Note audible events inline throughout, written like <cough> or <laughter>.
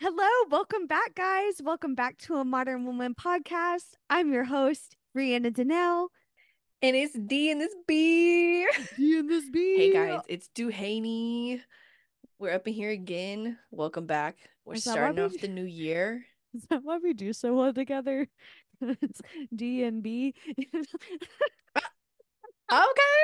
Hello, welcome back, guys. Welcome back to a Modern Woman podcast. I'm your host, Brianna Donnell. And it's D and this B. <laughs> D and this B. Hey guys, it's Duhaney. We're up in here again. Welcome back. We're starting why we off the new year. <laughs> Is that why we do so well together? It's <laughs> D and B. Uh, okay.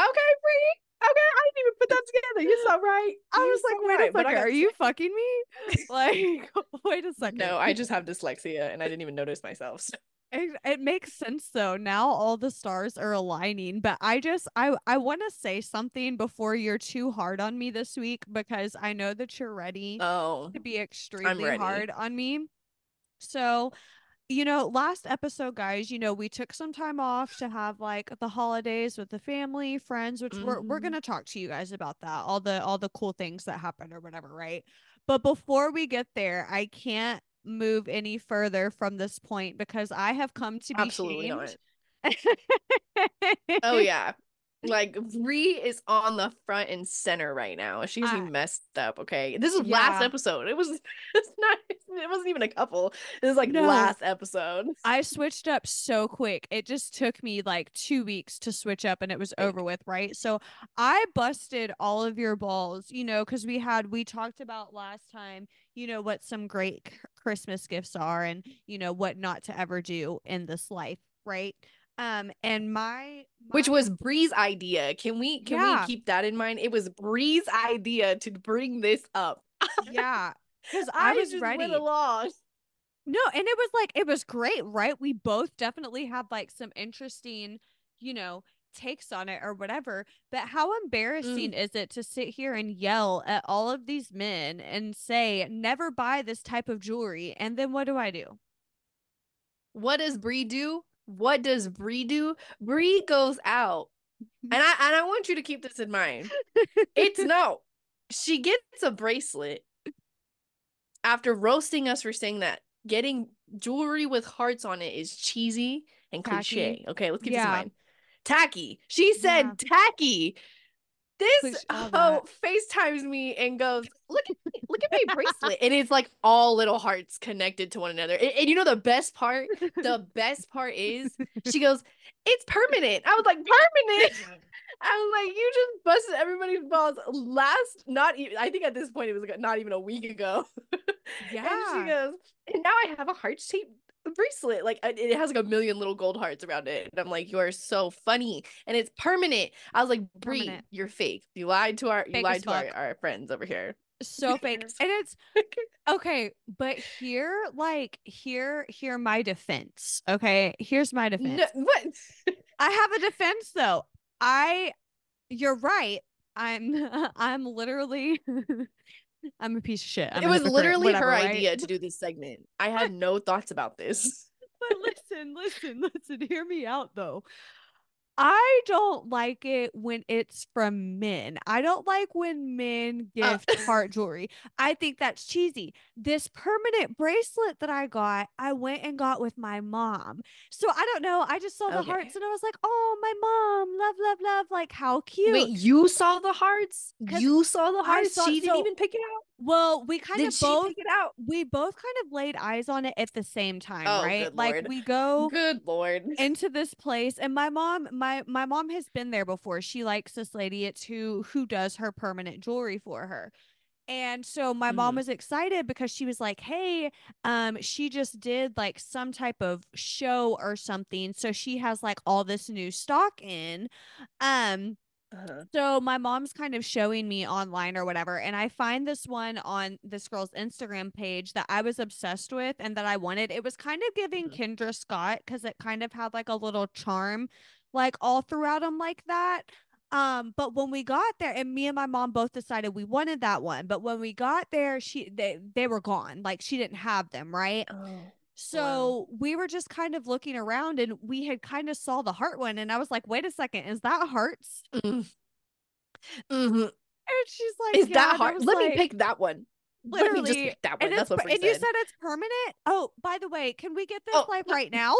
Okay, Bree. Okay, I didn't even put that together. You're so right. <laughs> I was like, wait right, a second, got are you fucking me? <laughs> Like, <laughs> wait a second. No, I just have dyslexia and I didn't even notice myself. so- It, it makes sense though. Now all the stars are aligning, but I just I I want to say something before you're too hard on me this week because I know that you're ready Oh. to be extremely hard on me. So, you know, last episode, guys, you know, we took some time off to have like the holidays with the family, friends, which we're we're Mhm. gonna talk to you guys about that, all the all the cool things that happened or whatever, right? But before we get there, I can't move any further from this point because I have come to be Absolutely not. shamed. Oh yeah. Like Bree is on the front and center right now. She's I- messed up. Okay, this is last episode. It was. <laughs> It's not. It wasn't even a couple. This is like No. last episode. I switched up so quick. It just took me like two weeks to switch up and it was over with, right? So I busted all of your balls, you know, because we had, we talked about last time, you know, what some great Christmas gifts are and, you know, what not to ever do in this life, right? Um, and my, Which was Bree's idea. Can we? Can Yeah. we keep that in mind? It was Bree's idea to bring this up. yeah, <laughs> because I, was just ready. Along. No, and it was like it was great, right? We both definitely had like some interesting, you know, takes on it or whatever. But how embarrassing is it to sit here and yell at all of these men and say, never buy this type of jewelry? And then what do I do? What does Bree do? What does Bree do? Bree goes out, and I and I want you to keep this in mind. It's <laughs> no. She gets a bracelet after roasting us for saying that getting jewelry with hearts on it is cheesy and Tacky. cliche. Okay, let's keep this in mind. Tacky. She said Yeah. tacky. This hoe <laughs> oh, FaceTimes me and goes, Look at me, look at my bracelet. And it's like all little hearts connected to one another. And, and you know the best part? The <laughs> best part is she goes, It's permanent. I was like, permanent. <laughs> I was like, you just busted everybody's balls last, not even, I think at this point it was like not even a week ago. Yeah. <laughs> and she goes, and now I have a heart shaped bracelet. Like it- it has like a million little gold hearts around it. And I'm like, you are so funny. And it's permanent. I was like, Bree, Permanent. you're fake. You lied to our, you Fake lied to our, our friends over here. So fake. And it's <laughs> okay, but here, like, here, here, my defense. Okay. Here's my defense. No, what? <laughs> I have a defense though. I you're right. I'm <laughs> I'm literally I'm a piece of shit. I'm it was literally whatever, her right? idea to do this segment. I had no thoughts about this. But listen, listen, listen, hear me out though. I don't like it when it's from men. I don't like when men Uh, gift <laughs> heart jewelry. I think that's cheesy. This permanent bracelet that I got, I went and got with my mom. So I don't know. I just saw the Okay. hearts and I was like, oh, my mom, love, love, love. Like, how cute. Wait, you saw the hearts? You saw the hearts? saw- she didn't so- even pick it out? Well, we kind Did of both pick it out? we both kind of laid eyes on it at the same time, Oh, right? Like we go Good lord. into this place and my mom my my mom has been there before. She likes this lady it's who who does her permanent jewelry for her. And so my mom Mhm. was excited because she was like, "Hey, um she just did like some type of show or something. So she has like all this new stock in." Um Uh-huh. so my mom's kind of showing me online or whatever, and I find this one on this girl's Instagram page that I was obsessed with and that I wanted. It was kind of giving Mhm. Kendra Scott because it kind of had like a little charm, like all throughout them like that. Um, but when we got there, and me and my mom both decided we wanted that one, but when we got there, she they they were gone. Like she didn't have them, right? Oh. So we were just kind of looking around and we had kind of saw the heart one and I was like, wait a second, is that hearts? Mm. Mhm. And she's like, Is "Yeah," that hard? Let me pick that one. Let me just Literally, pick that one. And, That's what and you said. said it's permanent. Oh, by the way, can we get this Oh, live right now?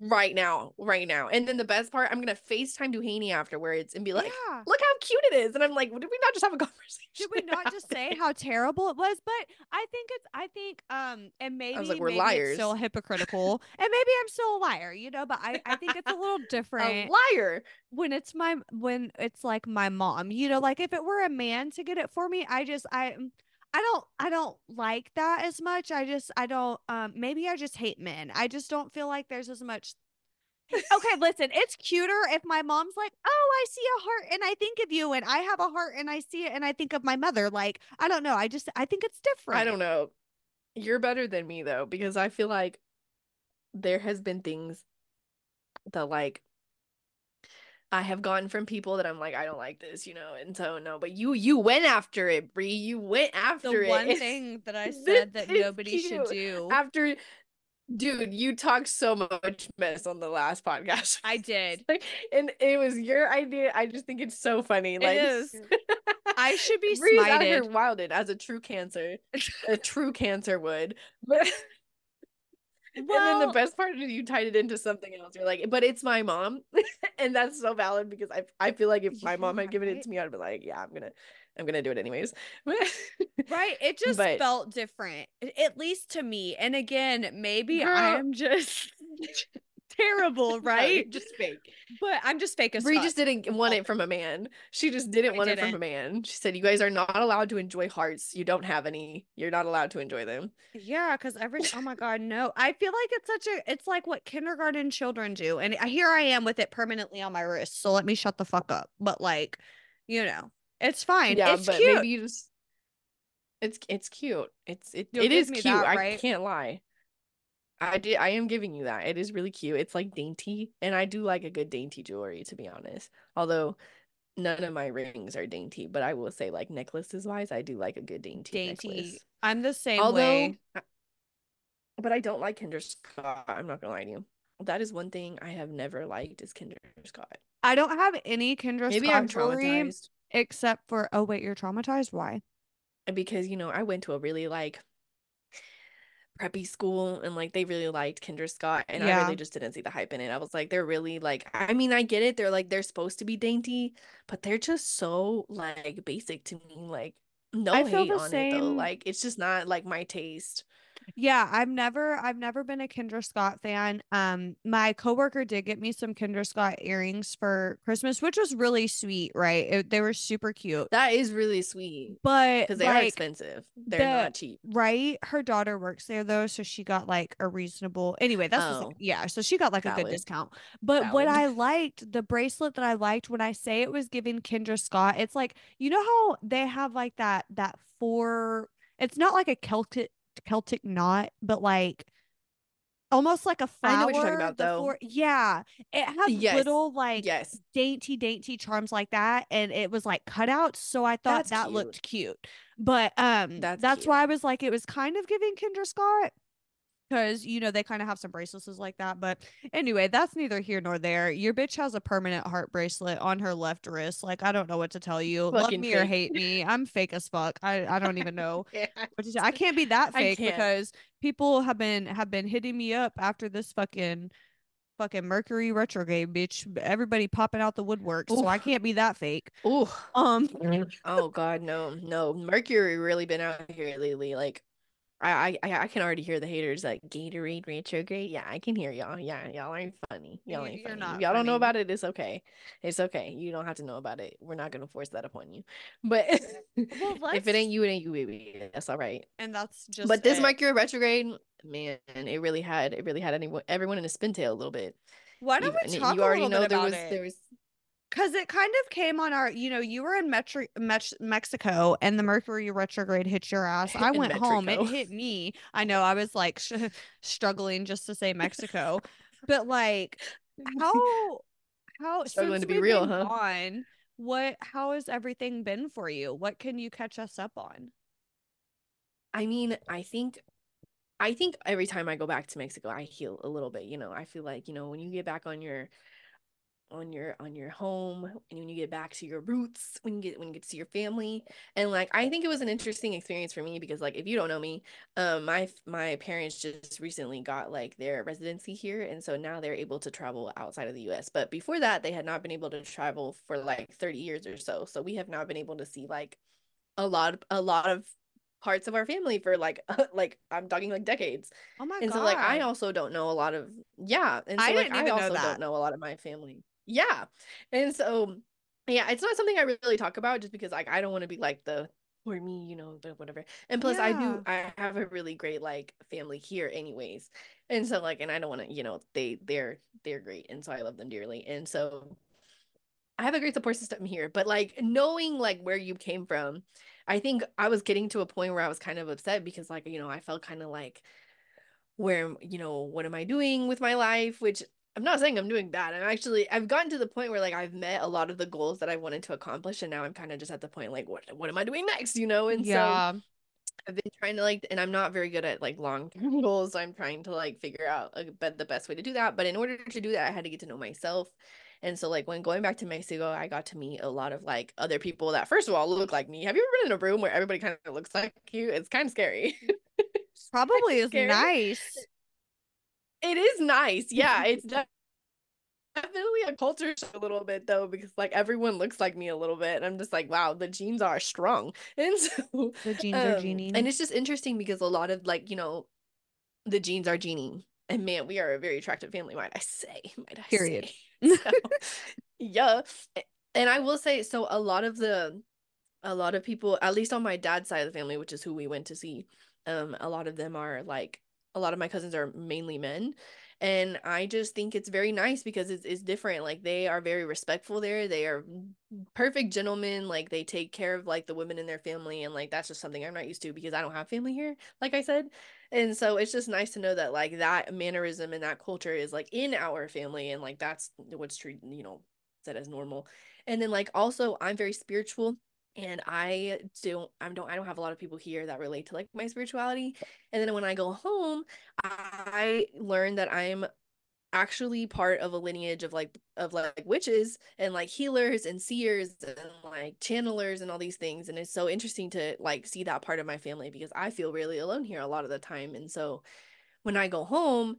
Right now, right now. And then the best part, I'm gonna FaceTime Duhaney afterwards and be like, yeah. look how cute it is. And I'm like, did we not just have a <laughs> conversation? Did we not just say how terrible it was? But I think it's I think um and maybe, I was like, we're liars. still hypocritical. <laughs> and maybe I'm still a liar, you know, but I, I think it's a little a different liar. when it's my when it's like my mom. You know, like if it were a man to get it for me, I just I I don't I don't like that as much. I just I don't um maybe I just hate men. I just don't feel like there's as much <laughs> Okay, listen, it's cuter if my mom's like, "Oh, I see a heart and I think of you and I have a heart and I see it and I think of my mother." Like, I don't know. I just I think it's different. I don't know. You're better than me though, because I feel like there has been things that like I have gotten from people that I'm like, I don't like this, you know. And so no, but you you went after it, Bree. You went after The it. one It's- <laughs> thing that I said that nobody should do. after dude, you talked so much mess on the last podcast. I <laughs> did. Like, and it was your idea. I just think it's so funny. It Like is. <laughs> I should be Bree's out here wilded as a true cancer. a true cancer would. But and then the best part is you tied it into something else. You're like, but it's my mom. <laughs> and that's so valid because I I feel like if my mom had given it to me, I'd be like, yeah, I'm gonna I'm gonna do it anyways. <laughs> right, it just But- felt different. At least to me. And again, maybe I'm just <laughs> terrible, <laughs> right? just fake. But I'm just fake as Bree just didn't want it from a man. She just didn't I want it from a man. She said, You guys are not allowed to enjoy hearts. You don't have any. You're not allowed to enjoy them. Yeah, because every oh my god, no. I feel like it's such a it's like what kindergarten children do. And I- here I am with it permanently on my wrist. So let me shut the fuck up. But like, you know, it's fine. yeah, it's but cute. maybe you just it's it's cute. It's it, You'll it give is me cute. that, I can't lie. I did I am giving you that. It is really cute. It's like dainty. And I do like a good dainty jewelry, to be honest. Although none of my rings are dainty, but I will say like necklaces wise, I do like a good dainty, dainty. necklace. I'm the same Although way. But I don't like Kendra Scott. I'm not gonna lie to you. That is one thing I have never liked is Kendra Scott. I don't have any Kendra Maybe Scott I'm jewelry except for oh wait, you're traumatized? Why? because you know I went to a really like preppy school and like they really liked Kendra Scott and I really just didn't see the hype in it. I was like they're really like I mean I get it. They're like they're supposed to be dainty, but they're just so like basic to me. Like no I feel hate the on it though. same- Like it's just not like my taste. Yeah, I've never I've never been a Kendra Scott fan. Um my coworker did get me some Kendra Scott earrings for Christmas, which was really sweet, right? It, they were super cute. That is really sweet But because they are expensive. They're the- not cheap. right, her daughter works there though, so she got like a reasonable Anyway, that's Oh. yeah, so she got like a good discount. But what I liked, the bracelet that I liked when I say it was giving Kendra Scott, it's like you know how they have like that that four it's not like a Celtic Celtic knot, but like almost like a flower. I know what you're talking about, though. yeah. It has Yes, little like Yes. dainty, dainty charms like that, and it was like cutouts. So I thought That's that looked cute. But um That's that's, cute. why I was like, it was kind of giving Kendra Scott. Because you know they kind of have some bracelets like that, but anyway, that's neither here nor there. Your bitch has a permanent heart bracelet on her left wrist. Like I don't know what to tell you. Love Fucking me or hate me. I'm fake as fuck. I I don't even know <laughs> Yeah. what to say. I can't be that <laughs> fake can't. because people have been have been hitting me up after this fucking fucking Mercury retrograde, bitch. Everybody popping out the woodwork, so I can't be that fake. Ooh. Um, Oh God, no, no. Mercury really been out here lately. Like, I, I, I can already hear the haters like Gatorade retrograde. Yeah, I can hear y'all. Yeah, y'all ain't funny. Y'all ain't you're funny. not y'all don't know about it, it's okay. It's okay. You don't have to know about it. We're not gonna force that upon you. But <laughs> Well, if it ain't you, it ain't you, baby. That's all right. and that's just. but this it. Mercury retrograde, man, it really had it really had anyone everyone in a spin tail a little bit. Why don't we talk you a already little know bit there about was it? there was Because it kind of came on our, you know, you were in Metro, Mex- Mexico and the Mercury retrograde hit your ass. <laughs> I In went home. It hit me. I know. I was like sh- <laughs> struggling just to say Mexico. <laughs> but like, how, how, Struggling to be real, huh? gone, what, how has everything been for you? What can you catch us up on? I mean, I think I think every time I go back to Mexico, I heal a little bit, you know. I feel like, you know, when you get back on your on your on your home and when you get back to your roots when you get when you get to see your family and like i think it was an interesting experience for me because like if you don't know me um my my parents just recently got like their residency here and so now they're able to travel outside of the us but before that they had not been able to travel for like 30 years or so so we have not been able to see like a lot a lot of parts of our family for like <laughs> like I'm talking like decades. Oh my and god. so like I also don't know a lot of yeah, and so I like didn't I know also that. don't know a lot of my family. Yeah. And so yeah, it's not something I really talk about just because like I don't want to be like the or me, you know, the whatever. And plus I do I have a really great like family here anyways. And so like and I don't want to, you know, they they're they're great and so I love them dearly. And so I have a great support system here, but like knowing like where you came from, I think I was getting to a point where I was kind of upset because like, you know, I felt kind of like where, you know, what am I doing with my life, which I'm not saying I'm doing bad. I'm actually I've gotten to the point where like I've met a lot of the goals that I wanted to accomplish and now I'm kind of just at the point like what what am I doing next, you know? And yeah. so I've been trying to like, and I'm not very good at like long term <laughs> goals. So I'm trying to like figure out but the best way to do that. But in order to do that, I had to get to know myself. And so like when going back to Mexico, I got to meet a lot of like other people that first of all look like me. Have you ever been in a room where everybody kind of looks like you? It's kind of scary. <laughs> Probably is nice. It is nice. Yeah, it's de- <laughs> definitely a culture a little bit though because like everyone looks like me a little bit and I'm just like wow the genes are strong <laughs> and so The genes are um, gening. and it's just interesting because a lot of like you know the genes are genie and man we are a very attractive family might I say <laughs> might I Period. say so, yeah and I will say so a lot of the a lot of people at least on my dad's side of the family which is who we went to see um a lot of them are like a lot of my cousins are mainly men and i just think it's very nice because it's, it's different like they are very respectful there they are perfect gentlemen like they take care of like the women in their family and like that's just something i'm not used to because i don't have family here like i said and so it's just nice to know that like that mannerism and that culture is like in our family and like that's what's treated you know said as normal and then like also i'm very spiritual and I don't I don't I don't have a lot of people here that relate to like my spirituality. And then when I go home, I learn that I'm actually part of a lineage of like of like witches and like healers and seers and like channelers and all these things and it's so interesting to like see that part of my family because I feel really alone here a lot of the time and so when I go home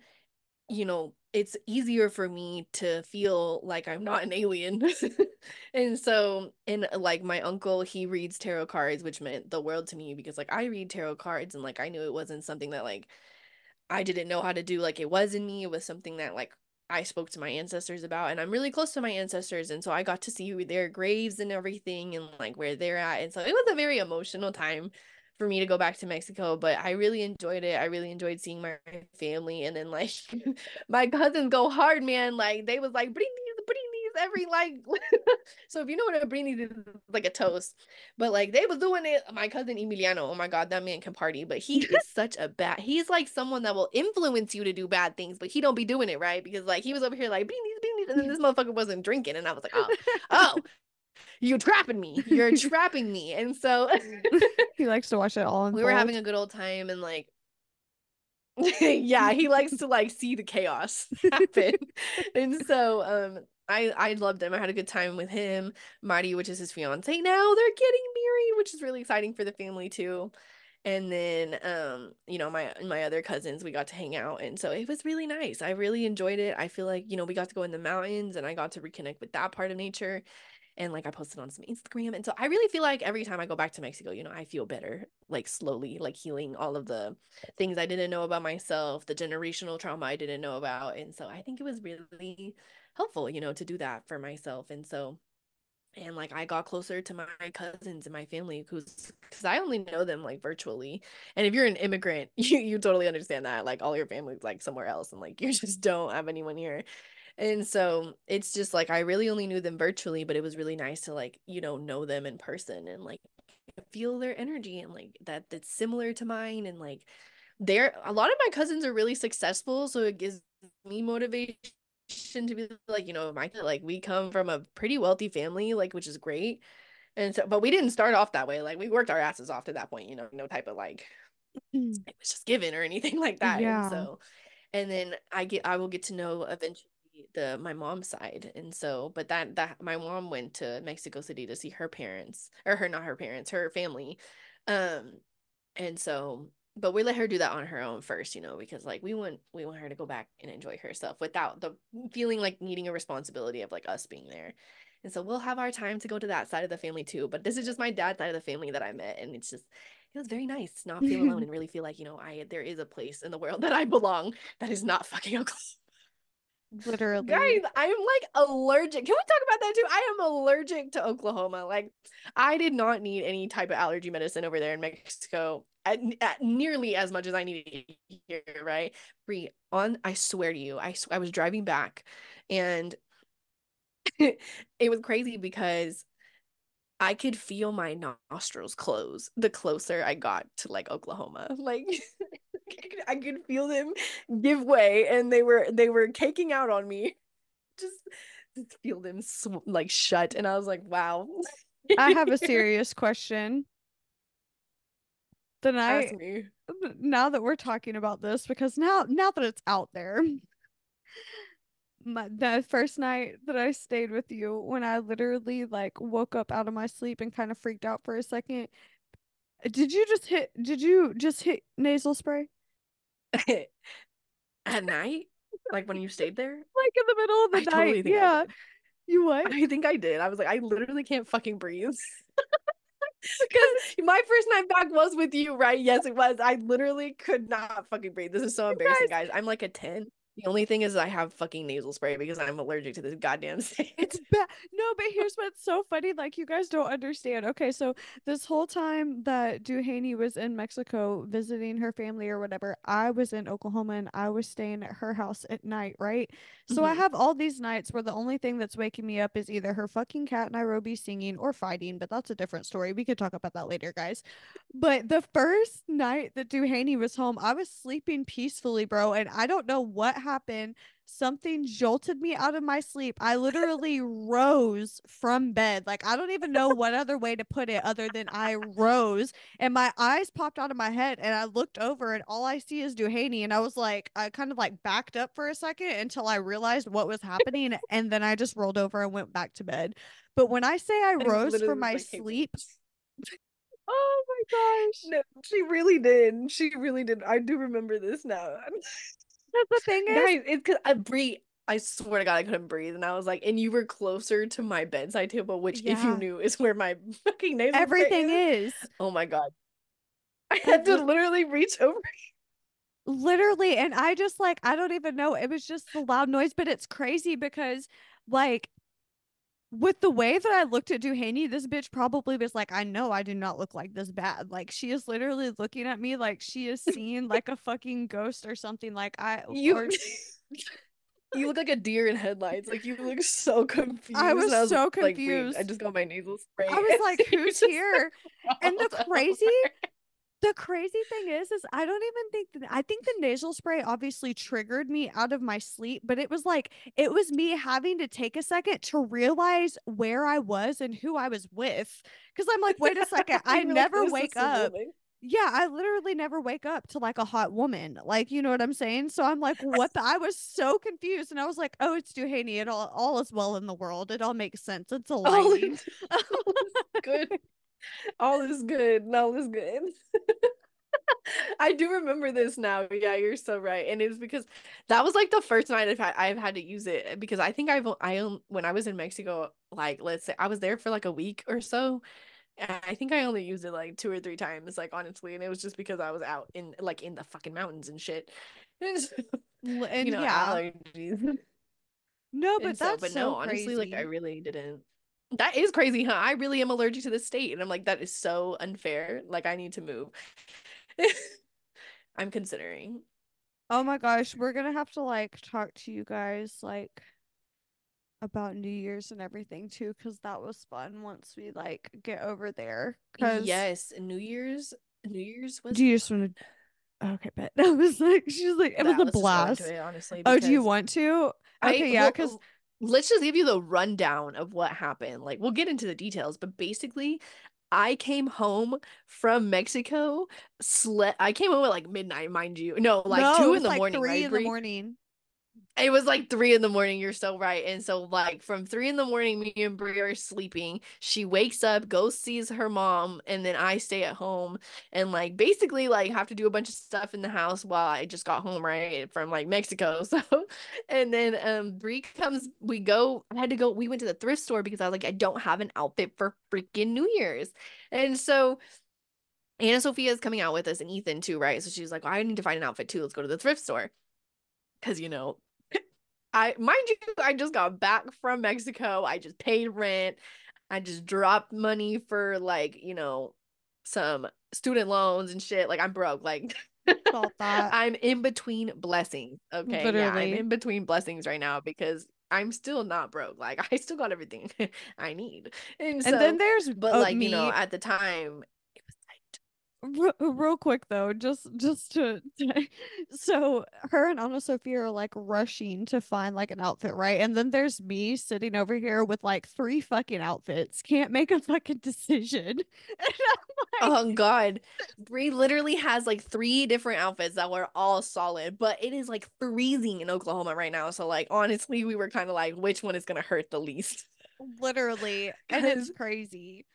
you know, it's easier for me to feel like I'm not an alien. <laughs> and so, and uh, like my uncle, he reads tarot cards, which meant the world to me because like I read tarot cards and like I knew it wasn't something that like I didn't know how to do like it was in me. It was something that like I spoke to my ancestors about and I'm really close to my ancestors and so I got to see their graves and everything and like where they're at. And so it was a very emotional time for me to go back to Mexico, but I really enjoyed it. I really enjoyed seeing my family and then like <laughs> my cousins go hard, man. Like they was like brindis, bring these every like <laughs> so if you know what a brindis is like a toast. But like they was doing it. My cousin Emiliano, oh my god, that man can party, but he is <laughs> such a bad he's like someone that will influence you to do bad things, but he don't be doing it right because like he was over here like brindis, bring these, and then this motherfucker wasn't drinking, and I was like, oh, oh, you trapping me. You're <laughs> trapping me. And so <laughs> he likes to watch it all unfold. <laughs> we were having a good old time and like yeah, he likes to like see the chaos happen. and so um I I loved him. I had a good time with him. Marty, which is his fiance now, they're getting married, which is really exciting for the family too. And then um, you know, my my other cousins, we got to hang out and so it was really nice. I really enjoyed it. I feel like, you know, we got to go in the mountains and I got to reconnect with that part of nature and like I posted on some Instagram. And so I really feel like every time I go back to Mexico, you know, I feel better, like slowly, like healing all of the things I didn't know about myself, the generational trauma I didn't know about. And so I think it was really helpful, you know, to do that for myself. And so and like I got closer to my cousins and my family who's because I only know them like virtually. And if you're an immigrant, <laughs> you you totally understand that. Like all your family's like somewhere else and like <laughs> you just don't have anyone here. And so it's just like I really only knew them virtually, but it was really nice to like, you know, know them in person and like feel their energy and like that that's similar to mine and like they're a lot of my cousins are really successful, so it gives me motivation to be like, you know, my like we come from a pretty wealthy family, like which is great. And so but we didn't start off that way. Like we worked our asses off to that point, you know, no type of like Mm. it was just given or anything <laughs> like that. Yeah. And so and then I get I will get to know eventually the my mom's side. And so, but that that my mom went to Mexico City to see her parents or her not her parents, her family. Um and so but we let her do that on her own first, you know, because like we want we want her to go back and enjoy herself without the feeling like needing a responsibility of like us being there. And so we'll have our time to go to that side of the family too. But this is just my dad's side of the family that I met. And it's just it was very nice not feel alone <laughs> and really feel like, you know, I there is a place in the world that I belong that is not fucking <laughs> Oklahoma. Literally. Guys, I'm like allergic. Can we talk about that too? I am allergic to Oklahoma. Like, I did not need any type of allergy medicine over there in Mexico at, at nearly as much as I needed here, right? Bree, on, I swear to you, I, I was driving back and <laughs> it was crazy because I could feel my nostrils close the closer I got to like Oklahoma. <laughs> Like <laughs> I could feel them give way and they were they were caking out on me. <laughs> Just, just feel them sw- like shut and I was like, "Wow." I have a <laughs> serious question. The night now that we're talking about this because now now that it's out there my the first night that I stayed with you when I literally like woke up out of my sleep and kind of freaked out for a second. Did you just hit did you just hit nasal spray? <laughs> At night? Like when you stayed there? Like in the middle of the I night. Totally yeah. You what? I think I did. I was like, I literally can't fucking breathe. <laughs> <laughs> Because my first night back was with you, right? Yes, it was. I literally could not fucking breathe. This is so embarrassing, guys. guys. I'm like a 10. The only thing is I have fucking nasal spray because I'm allergic to this goddamn <laughs> thing. It's bad. No, but here's what's so funny. Like you guys don't understand. Okay, so this whole time that Duhaney was in Mexico visiting her family or whatever, I was in Oklahoma and I was staying at her house at night, right? So mm-hmm. I have all these nights where the only thing that's waking me up is either her fucking cat Nairobi singing or fighting, but that's a different story. We could talk about that later, guys. But the first night that Duhaney was home, I was sleeping peacefully, bro, and I don't know what happened. Something jolted me out of my sleep. I literally rose from bed. Like, I don't even know <laughs> what other way to put it other than I rose and my eyes popped out of my head. And I looked over and all I see is Duhaney. And I was like, I kind of like backed up for a second until I realized what was happening. <laughs> and then I just rolled over and went back to bed. But when I say I rose from my sleep, <laughs> Oh my gosh. No, she really did. She really did. I do remember this now. The thing is, guys, it's because I breathe. I swear to God, I couldn't breathe, and I was like, and you were closer to my bedside table, which, yeah. if you knew, is where my <laughs> fucking nasal everything is. is. Oh my God, I had to literally reach over. Literally, and I just like I don't even know. It was just the loud noise, but it's crazy because like with the way that I looked at Duhaney, this bitch probably was like, I know I do not look like this bad. Like she is literally looking at me like she is <laughs> seeing like a fucking ghost or something. Like I you or... <laughs> you look like a deer in headlights. Like you look so confused. I was, I was so confused. Like, I just got my nasal spray. I was like, <laughs> who's here? And the crazy the crazy thing is is i don't even think that i think the nasal spray obviously triggered me out of my sleep but it was like it was me having to take a second to realize where i was and who i was with because i'm like wait a <laughs> second i never like, wake up yeah i literally never wake up to like a hot woman like you know what i'm saying? So i'm like what the i was so confused and i was like oh it's duhaney it all all is well in the world it all makes sense it's a lighting <laughs> good <laughs> all is good. All is good. <laughs> I do remember this now. Yeah, you're so right. And it's because that was like the first night I've had I've had to use it because I think I've I when I was in Mexico, like let's say I was there for like a week or so. I think I only used it like two or three times, like honestly, and it was just because I was out in like in the fucking mountains and shit. <laughs> and, you know, yeah. allergies. No, but so, that's but so no, honestly, crazy. like I really didn't that is crazy, huh? I really am allergic to this state. And I'm like, that is so unfair. Like, I need to move. <laughs> I'm considering. Oh my gosh, we're gonna have to like talk to you guys like about New Year's and everything too, because that was fun once we like get over there. Cause yes, New Year's, New Year's was. Do you just want to? Okay, but <laughs> I was like, she's like, it was a blast. It, honestly, oh, do you want to? Okay, I, yeah, because well, let's just give you the rundown of what happened. Like, we'll get into the details, but basically, I came home from Mexico. Slept. I came home at like midnight, mind you. No, like no, two in the like morning. Three right, in the morning. It was like three in the morning. You're so right. And so, like, from three in the morning, me and Bree are sleeping. She wakes up, goes sees her mom, and then I stay at home and like basically like have to do a bunch of stuff in the house while I just got home right from like Mexico. <laughs> So, and then um Bree comes. We go. I had to go. We went to the thrift store because I was like, I don't have an outfit for freaking New Year's, and so Anna Sophia is coming out with us and Ethan too, right? So she's like, well, I need to find an outfit too. Let's go to the thrift store. Cause you know, <laughs> I mind you, I just got back from Mexico. I just paid rent. I just dropped money for like, you know, some student loans and shit. Like I'm broke. Like <laughs> I'm in between blessings. Okay. Literally. Yeah, I'm in between blessings right now because I'm still not broke. Like <laughs> I still got everything I need. And, so, and then there's but like, me. you know, at the time R- real quick though just just to, to, <laughs> so her and anna sophia are like rushing to find like an outfit right? And then there's me sitting over here with like three fucking outfits can't make a fucking decision. <laughs> Like, oh god. Bree literally has like three different outfits that were all solid but it is like freezing in oklahoma right now. So like honestly we were kind of like which one is gonna hurt the least? Literally. And it's <laughs> crazy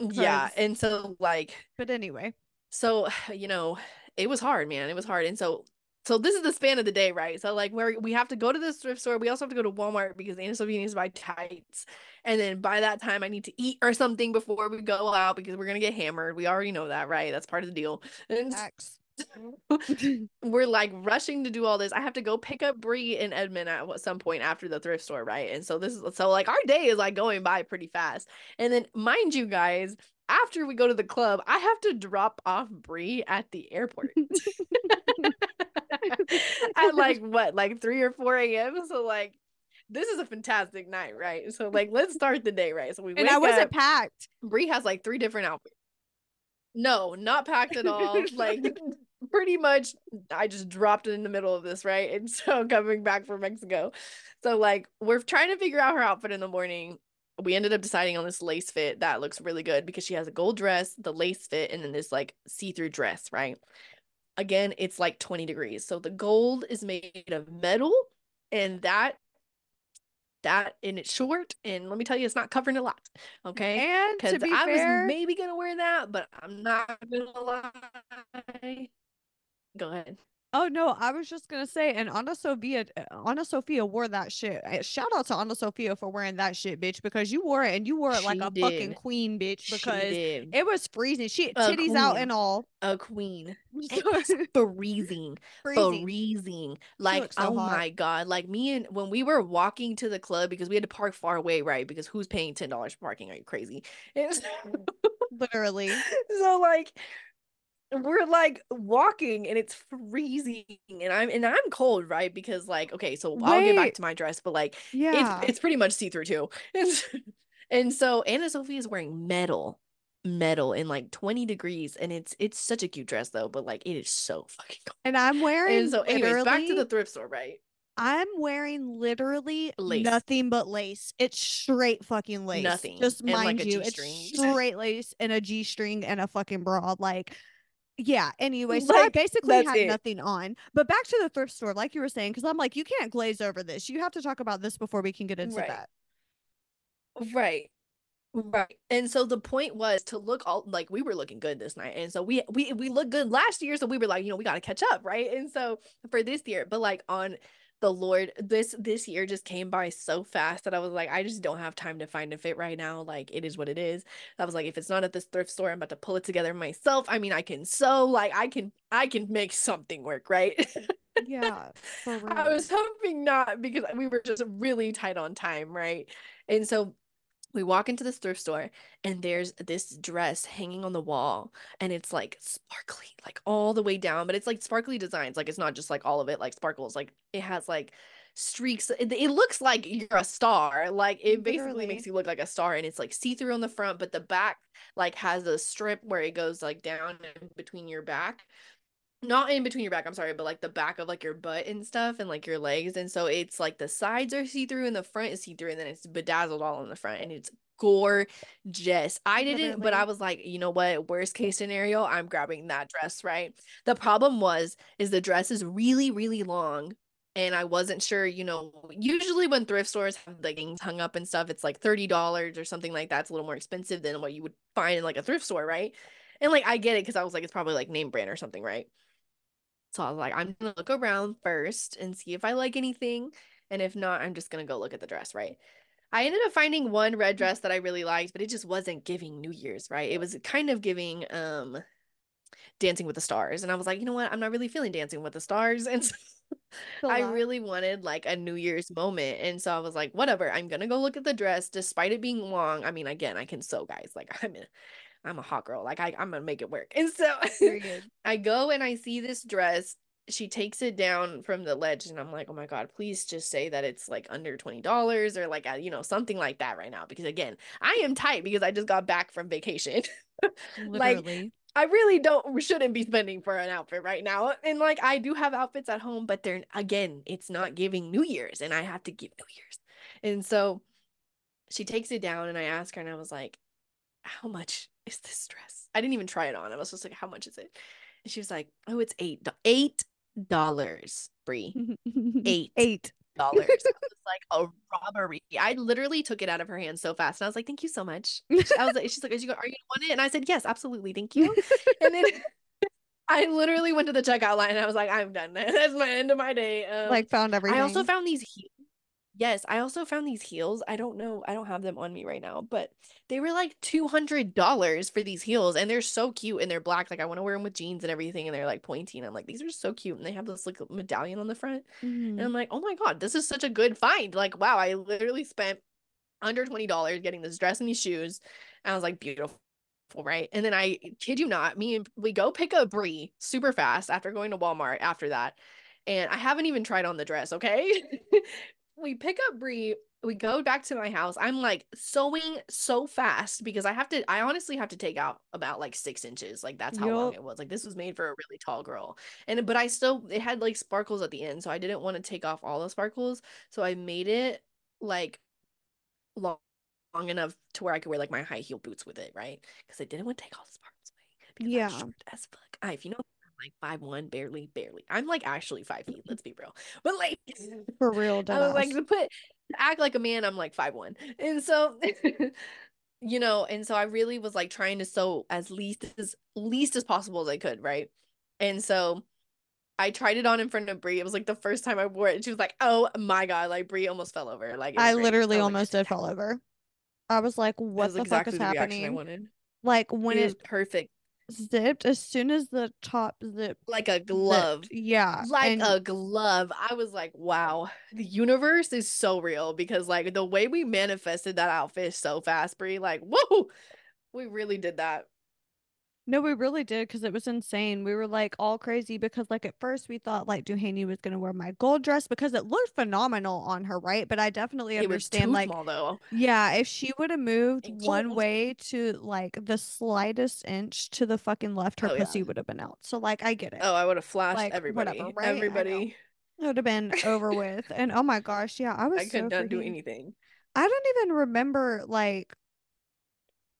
yeah and so like but anyway. So <sighs> you know it was hard man it was hard and so so this is the span of the day right? So like where we have to go to the thrift store we also have to go to walmart because anna sophia needs to buy tights and then by that time i need to eat or something before we go out because we're gonna get hammered we already know that right? That's part of the deal. And <laughs> we're like rushing to do all this. I have to go pick up Bree and Edmund at some point after the thrift store, right? And so this is so like our day is like going by pretty fast. And then mind you guys, after we go to the club, I have to drop off Bree at the airport. <laughs> at like what, like 3 or 4 a.m. So like this is a fantastic night, right? So like let's start the day, right? So we and I wasn't packed. Bree has like three different outfits. No, not packed at all. <laughs> like pretty much I just dropped it in the middle of this, right? And <laughs> so coming back from Mexico. So like we're trying to figure out her outfit in the morning. We ended up deciding on this lace fit that looks really good because she has a gold dress, the lace fit, and then this like see-through dress, right? Again, it's like 20 degrees. So the gold is made of metal and that that and it's short and let me tell you it's not covering a lot okay and because i fair, was maybe gonna wear that but i'm not gonna lie Go ahead. Oh no, I was just gonna say, and Anna Sophia, eh, Anna Sophia wore that shit. Eh, shout out to Anna Sophia for wearing that shit, bitch, because you wore it and you wore it like a did. fucking queen, bitch, because it was freezing. She titties out and all. A queen. <laughs> It was freezing, freezing, freezing. Like so oh hot. my god, like me and when we were walking to the club because we had to park far away, right? Because who's paying ten dollars for parking? Are you crazy? Literally. <laughs> So like we're like walking and it's freezing and I'm and I'm cold, right? Because like, okay, so Wait. I'll get back to my dress, but like yeah, it's it's pretty much see-through too. <laughs> And, and so Anna Sophia is wearing metal, metal in like 20 degrees. And it's it's such a cute dress though, but like it is so fucking <laughs> cold. And I'm wearing and so anyways, back to the thrift store, right? I'm wearing literally lace. nothing but lace. It's straight fucking lace. Nothing. Just mind like you, it's straight lace and a G string and a fucking bra. Like yeah anyway so like, i basically had it. nothing on but back to the thrift store like you were saying because i'm like you can't glaze over this you have to talk about this before we can get into right. that right right and so the point was to look all like we were looking good this night and so we we we looked good last year so we were like you know we got to catch up right and so for this year but like on the Lord this this year just came by so fast that I was like, I just don't have time to find a fit right now. Like it is what it is. I was like, if it's not at this thrift store, I'm about to pull it together myself. I mean, I can sew, like I can I can make something work, right? yeah. <laughs> I was hoping not because we were just really tight on time, right? And so we walk into this thrift store and there's this dress hanging on the wall and it's like sparkly like all the way down but it's like sparkly designs like it's not just like all of it like sparkles like it has like streaks it, it looks like you're a star like it Literally. basically makes you look like a star and it's like see-through on the front but the back like has a strip where it goes like down between your back not in between your back, I'm sorry, but like the back of like your butt and stuff and like your legs. And so it's like the sides are see through and the front is see through, and then it's bedazzled all in the front and it's gorgeous. I didn't, Literally. but I was like, you know what? Worst case scenario, I'm grabbing that dress, right? The problem was, is the dress is really, really long and I wasn't sure, you know, usually when thrift stores have like things hung up and stuff, it's like $30 or something like that. It's a little more expensive than what you would find in like a thrift store, right? And like I get it because I was like, it's probably like name brand or something, right? So I was like, I'm gonna look around first and see if I like anything. And if not, I'm just gonna go look at the dress, right? I ended up finding one red dress that I really liked, but it just wasn't giving New Year's, right? It was kind of giving um Dancing with the Stars. And I was like, you know what? I'm not really feeling Dancing with the Stars. <laughs> And so I really wanted like a New Year's moment. And so I was like, whatever, I'm gonna go look at the dress despite it being long. I mean, again, I can sew, guys. Like <laughs> I'm in I'm a hot girl. Like I, I'm gonna make it work. <laughs> And so <laughs> I go and I see this dress. She takes it down from the ledge, and I'm like, oh my god, please just say that it's like under twenty dollars or like a, you know something like that right now. Because again, I am tight because I just got back from vacation. <laughs> like I really don't shouldn't be spending for an outfit right now. And like I do have outfits at home, but they're again, it's not giving New Year's, and I have to give New Year's. And so she takes it down, and I ask her, and I was like, how much is this dress? I didn't even try it on. I was just like, how much is it? And she was like, oh, it's eight eight dollars, Bree. <laughs> Eight. Eight dollars. it was like a robbery. I literally took it out of her hand so fast. And I was like, thank you so much. I was like, she's like, are you gonna want it? And I said, yes, absolutely. Thank you. and then <laughs> I literally went to the checkout line and I was like, I'm done. <laughs> That's my end of my day. Um, like found everything. I also found these Yes, I also found these heels. I don't know, I don't have them on me right now, but they were like $200 for these heels and they're so cute and they're black. Like I want to wear them with jeans and everything and they're like pointy and I'm like these are so cute and they have this like medallion on the front. Mm-hmm. And I'm like, "Oh my god, this is such a good find." Like, wow, I literally spent under $20 getting this dress and these shoes. And I was like, "Beautiful." Right. And then I kid you not, me and we go pick up Bree super fast after going to Walmart after that and I haven't even tried on the dress, okay? <laughs> we pick up Bree. We go back to my house. I'm like sewing so fast because I have to. I honestly have to take out about like six inches. Like that's how yep. long it was. Like this was made for a really tall girl, and but I still it had like sparkles at the end, so I didn't want to take off all the sparkles. So I made it like long, long enough to where I could wear like my high heel boots with it, right? Because I didn't want to take all the sparkles away. Yeah, as fuck. I, if you know like five one, barely, barely. I'm like actually five feet. Let's be real, but like <laughs> for real, I was like to put act like a man. I'm like five one, and so <laughs> <laughs> you know, and so I really was like trying to sew as least as least as possible as I could, right? And so I tried it on in front of Bree. It was like the first time I wore it, and she was like, "Oh my god!" Like Bree almost fell over. Like I literally almost like, did fall over. I was like, "What the exactly fuck is the happening?" I wanted. Like when it, it perfect zipped as soon as the top zip like a glove zipped. yeah like and- a glove i was like wow the universe is so real because like the way we manifested that outfit so fast Bree like <laughs> whoa we really did that no, we really did because it was insane. We were like all crazy because like at first we thought like Duhaney was gonna wear my gold dress because it looked phenomenal on her, right? But I definitely understand like small, though. Yeah, if she would have moved one way to like the slightest inch to the fucking left, her oh, pussy yeah. would have been out. So like I get it. Oh, I would have flashed like, everybody. Whatever, right? Everybody. It would have been over with. And oh my gosh, yeah, I <laughs> was I could so not freaking... do anything. I don't even remember like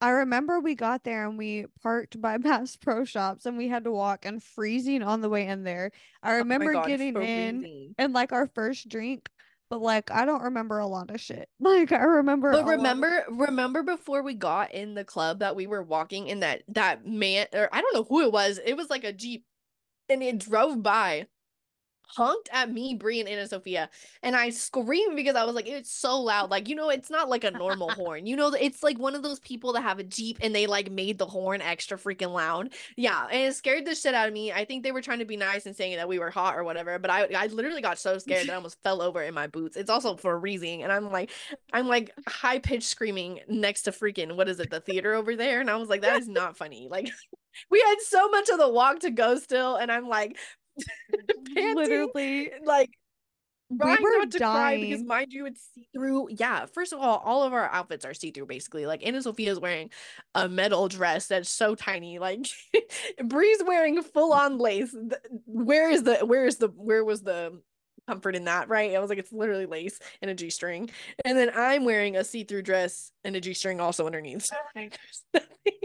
I remember we got there and we parked by <laughs> Bass Pro Shops and we had to walk and freezing on the way in there. I oh remember oh God, getting freezing. in and like our first drink, but like I don't remember a lot of shit. <laughs> Like I remember But remember of- remember before we got in the club that we were walking in that that man or I don't know who it was. It was like a Jeep and it drove by honked at me, Bree, and Anna Sophia. And I screamed because I was like, it's so loud. Like, you know, it's not like a normal <laughs> horn. You know, it's like one of those people that have a Jeep and they like made the horn extra freaking loud. Yeah. And it scared the shit out of me. I think they were trying to be nice and saying that we were hot or whatever. But I, I literally got so scared that I almost fell over in my boots. It's also for freezing. And I'm like, I'm like high pitched screaming next to freaking, what is it, the theater over there? And I was like, that is not funny. Like, <laughs> we had so much of the walk to go still and i'm like <laughs> panting, literally like we were not to dying. cry because mind you it's see-through yeah first of all all of our outfits are see-through basically like anna sophia is wearing a metal dress that's so tiny like <laughs> bree's wearing full-on lace where is the where is the where was the comfort in that right? I was like it's literally lace and a g-string and then i'm wearing a see-through dress and a g-string also underneath. So like, there's nothing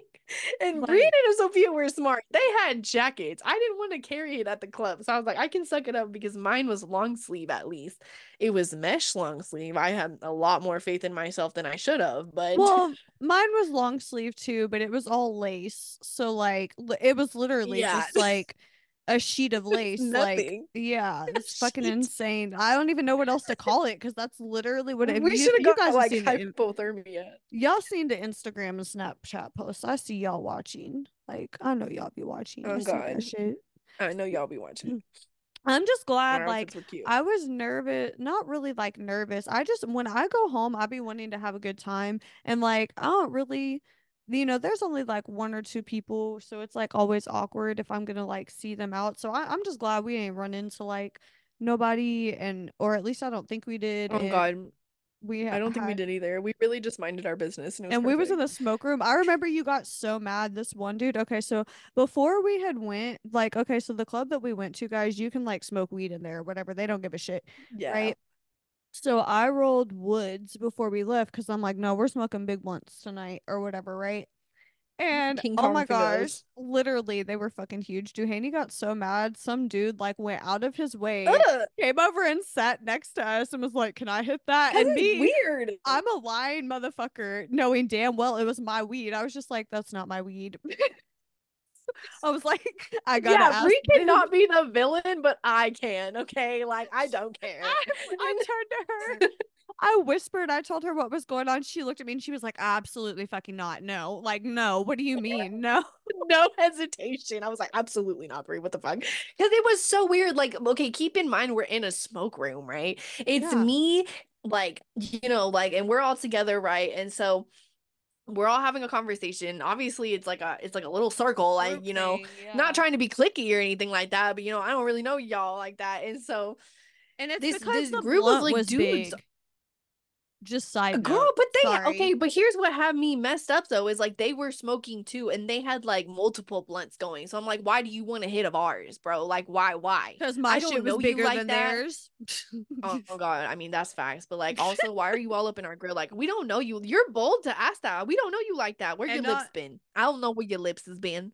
And Like- Brian and Sophia were smart. They had jackets. I didn't want to carry it at the club. So I was like, I can suck it up because mine was long sleeve at least. It was mesh long sleeve. I had a lot more faith in myself than I should have. But Well, mine was long sleeve too, but it was all lace. So like it was literally Yeah. just like a sheet of <laughs> lace. like yeah, it's fucking sheet. insane. I don't even know what else to call it because that's literally what it we should have got like hypothermia. y'all seen the Instagram and Snapchat posts. I see y'all watching. Like I know y'all be watching. Oh, I God. shit. I know y'all be watching. Mm. I'm just glad like outfits were cute. I was nervous, not really like nervous. I just when I go home, I be wanting to have a good time and like I don't really you know, there's only like one or two people, so it's like always awkward if I'm gonna like see them out. So I, I'm just glad we ain't run into like nobody and or at least I don't think we did. oh and God. we I don't think we did either. We really just minded our business. And, and we was in the smoke room. I remember you got so mad. This one dude. Okay, so before we had went, like, okay, so the club that we went to, guys, you can like smoke weed in there or whatever. They don't give a shit, yeah. right? So I rolled woods before we left because I'm like, no, we're smoking big blunts tonight or whatever, right? And King oh Kong my gosh, literally, they were fucking huge. Duhaney got so mad. Some dude like went out of his way, Ugh, came over and sat next to us and was like, "Can I hit that?" that And me, weird. I'm a lying motherfucker, knowing damn well it was my weed. I was just like, that's not my weed. <laughs> I was like, <laughs> I gotta yeah. Bree cannot be the villain, but I can. Okay, like I don't care. I, <laughs> I turned to her. <laughs> I whispered. I told her what was going on. She looked at me and she was like, absolutely fucking not. No, like, no. What do you mean? No. no hesitation. I was like, absolutely not, Bree. What the fuck? Because it was so weird. Like, okay, keep in mind we're in a smoke room, right? It's Yeah. me, like, you know, like, and we're all together, right? And so we're all having a conversation. Obviously, it's like a it's like a little circle, like, Group you know, thing, not trying to be clicky or anything like that, but you know, I don't really know y'all like that. And so And it's this- because this the group of, like, dudes- big. Just side Girl, note. but they Sorry. okay, but here's what had me messed up though is like they were smoking too, and they had like multiple blunts going. So I'm like, why do you want a hit of ours, bro? Like, why, why? Because my shit was bigger like than that. theirs. Oh, <laughs> oh god, I mean that's facts, but like also, why are you all up in our grill? Like, we don't know you. You're bold to ask that. We don't know you like that. Where your And lips been? I don't know where your lips has been.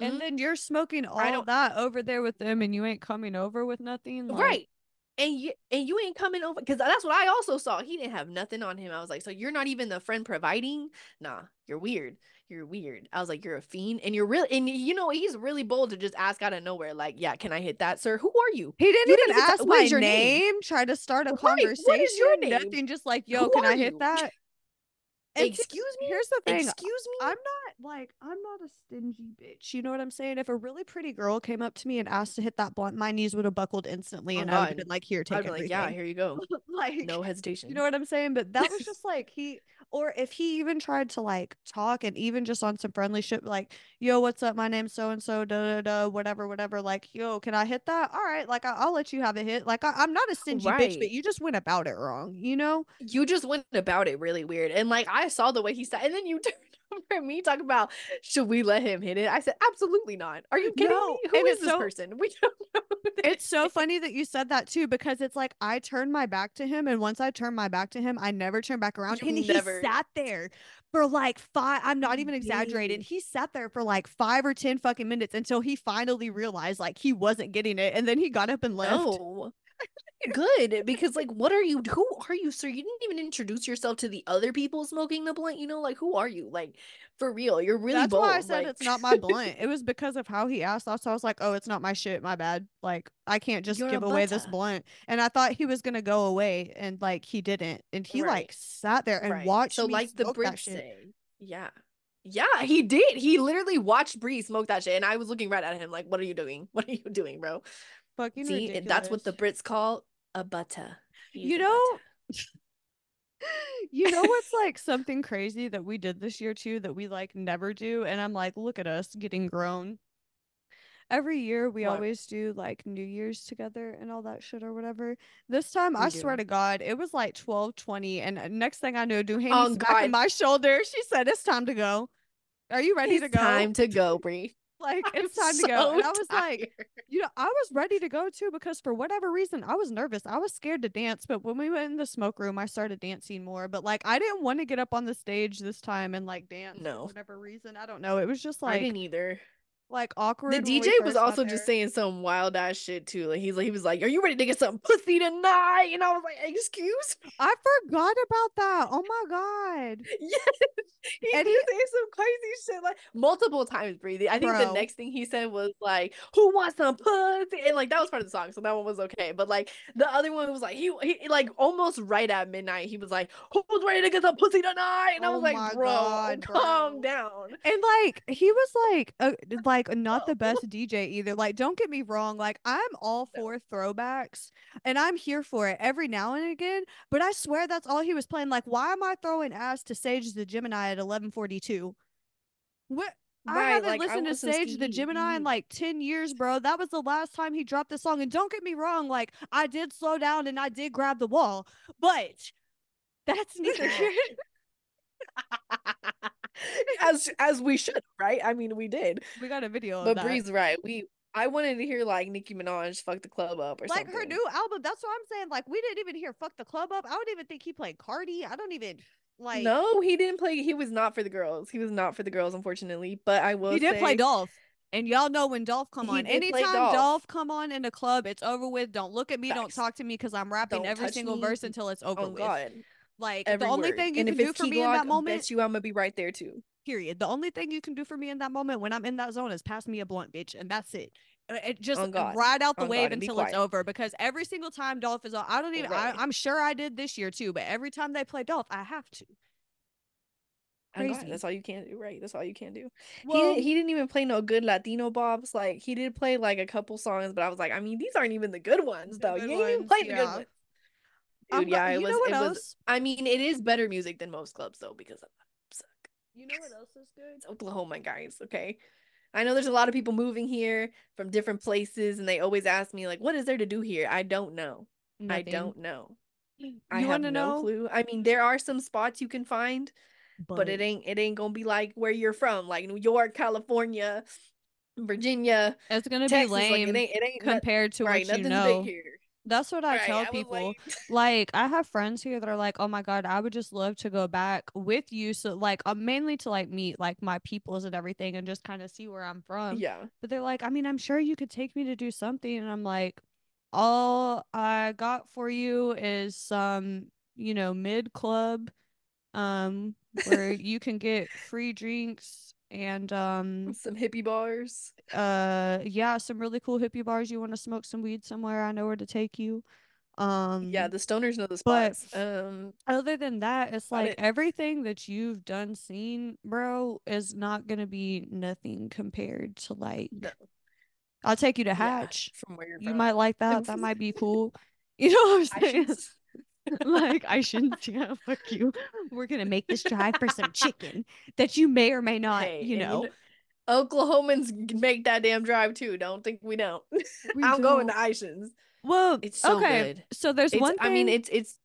and Mhm. then you're smoking all that over there with them and you ain't coming over with nothing. Like, right. And you and you ain't coming over because that's what I also saw. He didn't have nothing on him. I was like, so you're not even the friend providing? Nah, you're weird. You're weird. I was like, you're a fiend, and you're really and you know he's really bold to just ask out of nowhere, like, yeah, can I hit that, sir? Who are you? He didn't didn't even ask my your name, name? try to start a Right, what is conversation. your name? Nothing, just like, yo, Who can I hit you? that? Excuse me? Here's the thing. Excuse me. I'm not like I'm not a stingy bitch. You know what I'm saying? If a really pretty girl came up to me and asked to hit that blunt, my knees would have buckled instantly, Oh, and I would have been like, "Here, take I'd like, everything." yeah, here you go. <laughs> like, No hesitation. you know what I'm saying? But that was <laughs> just like he, or if he even tried to like talk and even just on some friendly shit, like, "Yo, what's up? My name's so and so, da da da, whatever, whatever." Like, yo, can I hit that? All right, like I- I'll let you have a hit. Like I- I'm not a stingy bitch, but you just went about it wrong. You know? you just went about it really weird. And like I saw the way he said, and then you <laughs> turned <laughs> me talking about should we let him hit it? I said, absolutely not. Are you kidding No, me? Who is this so- person? <laughs> We don't know. It's so <laughs> funny that you said that too, because it's like I turned my back to him, and once I turned my back to him, I never turned back around. You and he sat there for like five. I'm not even exaggerating. He sat there for like five or ten fucking minutes until he finally realized like he wasn't getting it, and then he got up and left. No. Good because like what are you who are you sir you didn't even introduce yourself to the other people smoking the blunt you know like who are you like for real you're really That's bold why I said like- it's not my <laughs> blunt. It was because of how he asked. So I was like, "Oh, it's not my shit. My bad. Like I can't just You're give away this blunt." And I thought he was gonna go away, and like he didn't. And he Right. like sat there and Right. watched. so like the say yeah yeah he did he literally watched Bree smoke that shit and I was looking right at him like what are you doing what are you doing bro Fucking see ridiculous. that's what the Brits call a butter You know, butter. <laughs> you know what's <laughs> like something crazy that we did this year too that we like never do, and I'm like, look at us getting grown. Every year we What? always do like New Year's together and all that shit or whatever. This time We I swear to God, it was like twelve twenty, and uh, next thing I know, Duhaney Oh, smacking God. my shoulder. She said, "It's time to go." Are you ready it's to go? time to go Bree like it's time to go. And I so was like, you know, I was ready to go too because for whatever reason I was nervous. I was scared to dance, but when we went in the smoke room, I started dancing more. But like I didn't want to get up on the stage this time and like dance No. for whatever reason. I don't know. It was just like I didn't either. Like awkward. The DJ was also just saying some wild ass shit too. Like he's like he was like, "Are you ready to get some pussy tonight?" And I was like, "Excuse me." I forgot about that. Oh my god. <laughs> Yes, he And did he- say some crazy shit like multiple times. Breathing. I think Bro. the next thing he said was like, "Who wants some pussy?" And like that was part of the song, so that one was okay. But like the other one was like he, he like almost right at midnight. He was like, "Who's ready to get some pussy tonight?" And I Oh was like, "Bro, God, calm down." And like he was like uh, like not the oh. best DJ either. Like don't get me wrong, like I'm all for throwbacks and I'm here for it every now and again, but I swear that's all he was playing. Like why am I throwing ass to Sage the Gemini at 11:42? What I haven't like, I listened to want some Sage the Gemini in like 10 years, bro. That was the last time he dropped the song. And don't get me wrong, like I did slow down and I did grab the wall, but that's neither here. <laughs> <laughs> as as we should, right? I mean, we did. we got a video But that. Bree's right. We I wanted to hear like Nicki Minaj fuck the club up or something. like something. her new album. That's what I'm saying. Like we didn't even hear "Fuck the Club Up." I don't even think he played Cardi. I don't even like. no, he didn't play. He was not for the girls. He was not for the girls, unfortunately. But I will. he did play say- Dolph, and y'all know when Dolph come on. did play Anytime Dolph. Dolph. come on in a club, it's over with. Don't look at me. Don't talk to me because I'm rapping Don't every single me. verse until it's over Oh with. God, Like every the only word. thing you and can do for me in that moment. bet you I'm gonna be right there too. Period. The only thing you can do for me in that moment when I'm in that zone is pass me a blunt, bitch, and that's it. Uh, It just God. ride out the On wave God, until it's over because every single time Dolph is on, I don't even. I, Right. I'm sure I did this year too, but every time they play Dolph, I have to. God, that's all you can do, right? That's all you can do. he Well, didn't, he didn't even play no good Latino bobs. Like he did play like a couple songs, but I was like, I mean, these aren't even the good ones, though. good You ain't even ones, played the good ones. Dude, yeah, it was. it else? was. I mean, it is better music than most clubs though, because of suck. You know what else is good? It's Oklahoma, guys. Okay. I know there's a lot of people moving here from different places, and they always ask me like, "What is there to do here?" I don't know. I don't know. You I have no know? clue. I mean, there are some spots you can find, but it ain't it ain't gonna be like where you're from, like New York, California, Virginia, It's gonna Texas. be Like lame it ain't it ain't compared to right. what you know. here. That's what I Right, tell was people. like- <laughs> like I have friends here that are like, "Oh my god, I would just love to go back with you." So like, uh, mainly to like meet like my peoples and everything, and just kind of see where I'm from. yeah. But they're like, "I mean, I'm sure you could take me to do something," and I'm like, "All I got for you is some, you know, mid club, um, where <laughs> you can get free drinks and um." Some hippie bars. uh yeah some really cool hippie bars you want to smoke some weed somewhere i know where to take you um Yeah, the stoners know the but spots. Um, other than that it's like it. everything that you've done seen bro is not gonna be nothing compared to like No. i'll take you to yeah, hatch from where you're you from. might like that that <laughs> might be cool <laughs> you know what i'm I saying should- <laughs> like I shouldn't yeah fuck you <laughs> we're gonna make this drive for some chicken <laughs> that you may or may not Hey, you know Oklahomans make that damn drive too. Don't think we don't. We I'm going to don't. Well It's so okay good. so there's It's, one thing I mean, it's it's.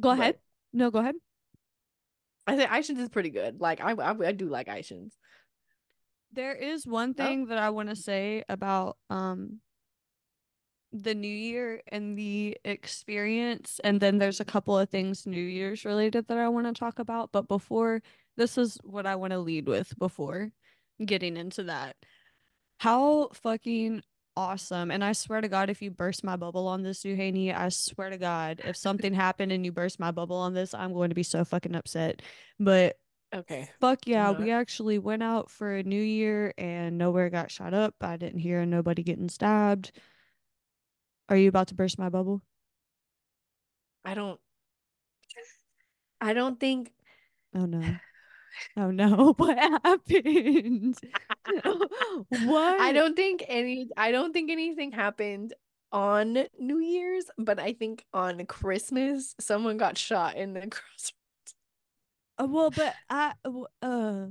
Go What? ahead. No, go ahead. I think Ishans is pretty good. Like I, I, I do like Ishans. There is one thing that I want to say about um the new year and the experience and then there's a couple of things new year's related that I want to talk about but before this is what I want to lead with before getting into that. How fucking awesome. And I swear to God, if you burst my bubble on this, Duhaney, I swear to God, if something happened and you burst my bubble on this, I'm going to be so fucking upset. But Okay. Fuck yeah, we actually went out for a new year and nowhere got shot up. I didn't hear nobody getting stabbed. Are you about to burst my bubble? I don't. I don't think. Oh no. Oh no. <laughs> What happened? <laughs> what? I don't think any. I don't think anything happened on New Year's, but I think on Christmas someone got shot in the <laughs> cross. Uh, well, but I uh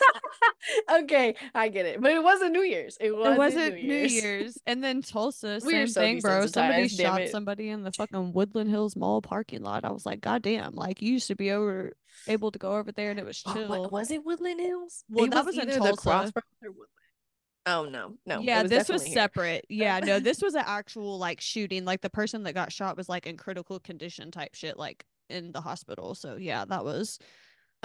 <laughs> okay, I get it. But it wasn't New Year's. It wasn't, it wasn't New New Year's. Year's. And then Tulsa, We same so thing, bro. Somebody shot somebody in the fucking Woodland Hills Mall parking lot. I was like, God damn, like you used to be over able to go over there and it was Oh, chill. what- was it Woodland Hills? Well, It that was in Tulsa. Crossroads or Woodland. Oh no, no. yeah, this was here. separate. Yeah, no, this was an actual like shooting. Like the person that got shot was like in critical condition type shit, like in the hospital. So yeah, that was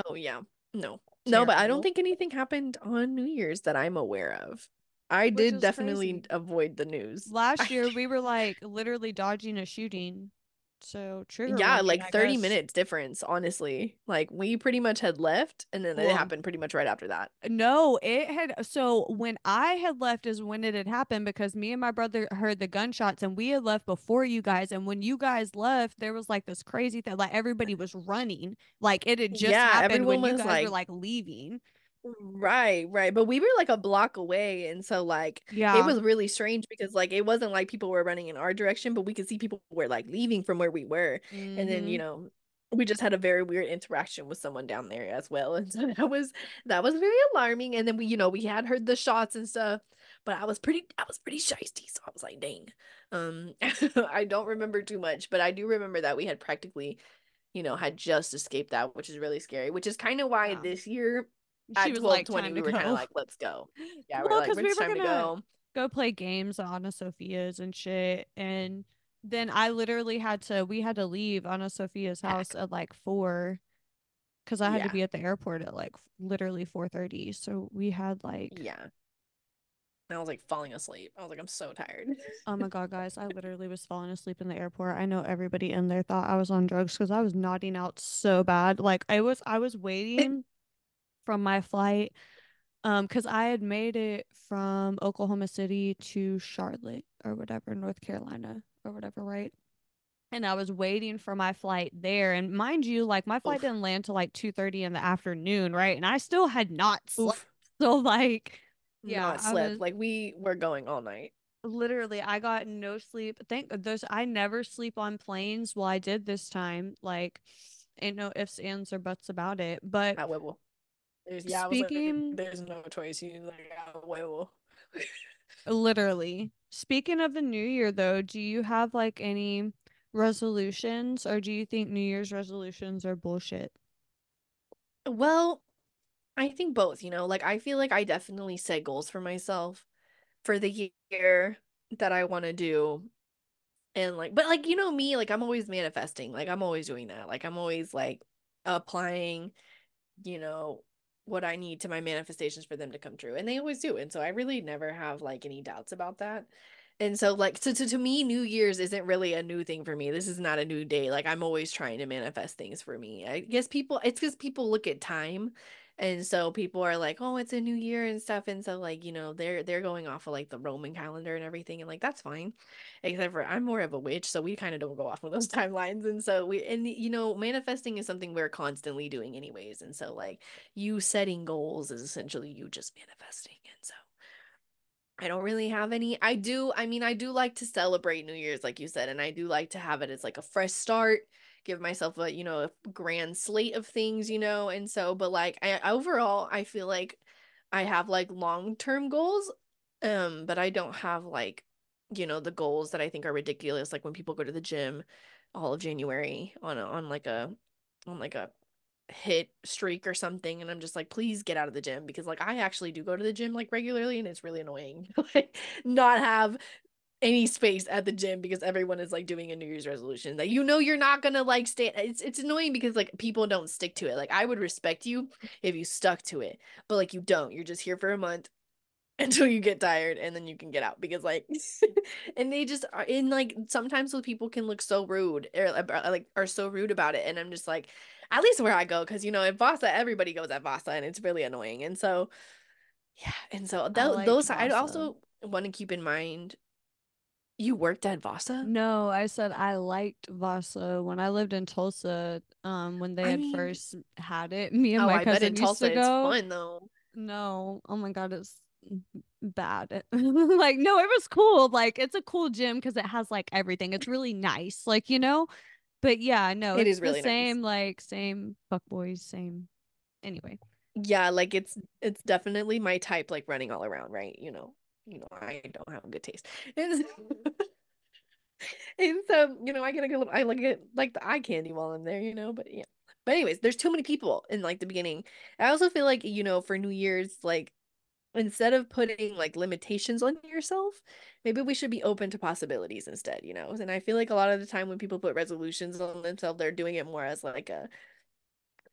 Oh yeah. No. No, but I don't think anything happened on New Year's that I'm aware of. I Which did definitely crazy. avoid the news. <laughs> last year we were like literally dodging a shooting. So trigger yeah, warning, like I 30 guess. minutes difference, honestly. Like we pretty much had left and then it happened pretty much right after that. No, it had uh, so when I had left is when it had happened because me and my brother heard the gunshots and we had left before you guys. And when you guys left, there was like this crazy thing, like everybody was running, like it had just Yeah, happened when you guys were like- like leaving. Right, right. But we were like a block away and so like Yeah, it was really strange because like it wasn't like people were running in our direction, but we could see people were like leaving from where we were. and then you Mhm. know we just had a very weird interaction with someone down there as well and <laughs> so that was that was very alarming and then we you know we had heard the shots and stuff but i was pretty i was pretty shisty so i was like dang um <laughs> i don't remember too much but i do remember that we had practically you know had just escaped that which is really scary which is kind of why Yeah. this year she was like, twenty time we were kind of like let's go <laughs> yeah Well, we're like 'cause we were time to gonna- go go play games on Anna Sophia's and shit. And then I literally had to, we had to leave Anna Sophia's Heck. house at like four because I had Yeah. to be at the airport at like literally 4.30. So we had like, yeah and i was like falling asleep i was like i'm so tired oh my God, guys, I <laughs> literally was falling asleep in the airport. I know everybody in there thought I was on drugs because I was nodding out so bad. Like I was, I was waiting from my flight um because I had made it from Oklahoma City to Charlotte or whatever, North Carolina or whatever, right? And I was waiting for my flight there. And mind you, like my flight Oof. didn't land till like 2:30 in the afternoon, right? And I still had not slept. Oof. <laughs> So like Yeah, not slept was- like we were going all night literally I got no sleep. Thank those I never sleep on planes. Well, I did this time. Like ain't no ifs, ands, or buts about it. But I will. There's yeah, was like, Speaking- there's no choice. You like will. Literally. Speaking of the new year though, do you have like any resolutions or do you think New Year's resolutions are bullshit? Well, I think both, you know, like I feel like I definitely set goals for myself for the year that I want to do. And like, but like, you know, me, like I'm always manifesting. Like I'm always doing that. Like I'm always like applying, you know, what I need to my manifestations for them to come true. And they always do. And so I really never have like any doubts about that. And so like so to, to me, New Year's isn't really a new thing for me. This is not a new day. Like I'm always trying to manifest things for me. I guess people it's because people look at time and so people are like, "Oh, it's a new year and stuff." And so like, you know, they're they're going off of like the Roman calendar and everything and like that's fine. Except for I'm more of a witch, so we kind of don't go off of those <laughs> timelines. And so we and you know, manifesting is something we're constantly doing anyways. And so like you setting goals is essentially you just manifesting. And so I don't really have any. I do, I mean, I do like to celebrate New Year's, like you said, and I do like to have it as like a fresh start, give myself a, you know, a grand slate of things, you know, and so, but like I overall, I feel like I have like long-term goals, um, but I don't have like, you know, the goals that I think are ridiculous, like when people go to the gym all of January on a, on like a on like a hit streak or something and I'm just like please get out of the gym because like I actually do go to the gym like regularly and it's really annoying. <laughs> Like not have any space at the gym because everyone is like doing a New Year's resolution that you know you're not gonna like stay it's it's annoying because like people don't stick to it like I would respect you if you stuck to it but like you don't you're just here for a month <laughs> until you get tired and then you can get out because like <laughs> and they just are in like sometimes those people can look so rude er, or uh, like are so rude about it and I'm just like at least where I go because you know at Vasa everybody goes at Vasa and it's really annoying and so yeah and so tho- liked those I also want to keep in mind you worked at Vasa No, I said I liked Vasa when I lived in Tulsa. Um, when they I had mean- first had it, me and oh my cousin in used Tulsa to it's go. fun though No, oh my God, it's bad. <laughs> like, no, it was cool. Like, it's a cool gym because it has like everything. It's really nice, like you know. But yeah, no, It it's is the really nice. same, like same fuck boys, same. Anyway, yeah, like it's it's definitely my type, like running all around, right? You know, you know, I don't have a good taste. And, <laughs> and so, you know, I get a good I like it like the eye candy while I'm there, you know, but yeah. But anyways, there's too many people in like the beginning. I also feel like, you know, for New Year's, like instead of putting like limitations on yourself, maybe we should be open to possibilities instead, you know? And I feel like a lot of the time when people put resolutions on themselves, they're doing it more as like a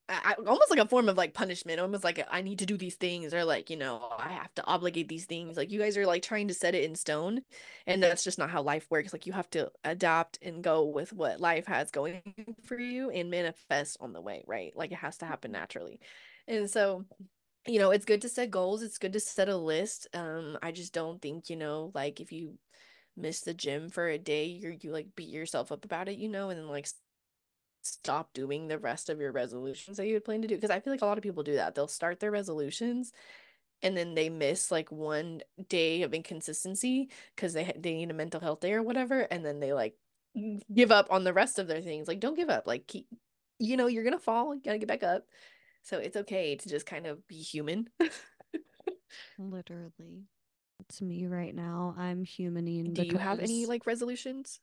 I, almost like a form of like punishment almost like I need to do these things or like you know I have to obligate these things. Like you guys are like trying to set it in stone and that's just not how life works. Like you have to adapt and go with what life has going for you and manifest on the way right? Like it has to happen naturally. And so you know it's good to set goals it's good to set a list um I just don't think you know like if you miss the gym for a day you're you like beat yourself up about it you know and then like stop doing the rest of your resolutions that you had planned to do because i feel like a lot of people do that. They'll start their resolutions and then they miss like one day of inconsistency because they they need a mental health day or whatever and then they like give up on the rest of their things. Like don't give up. Like keep you know you're gonna fall you gotta get back up. So it's okay to just kind of be human. <laughs> Literally. It's me right now i'm humaning do because... you have any like resolutions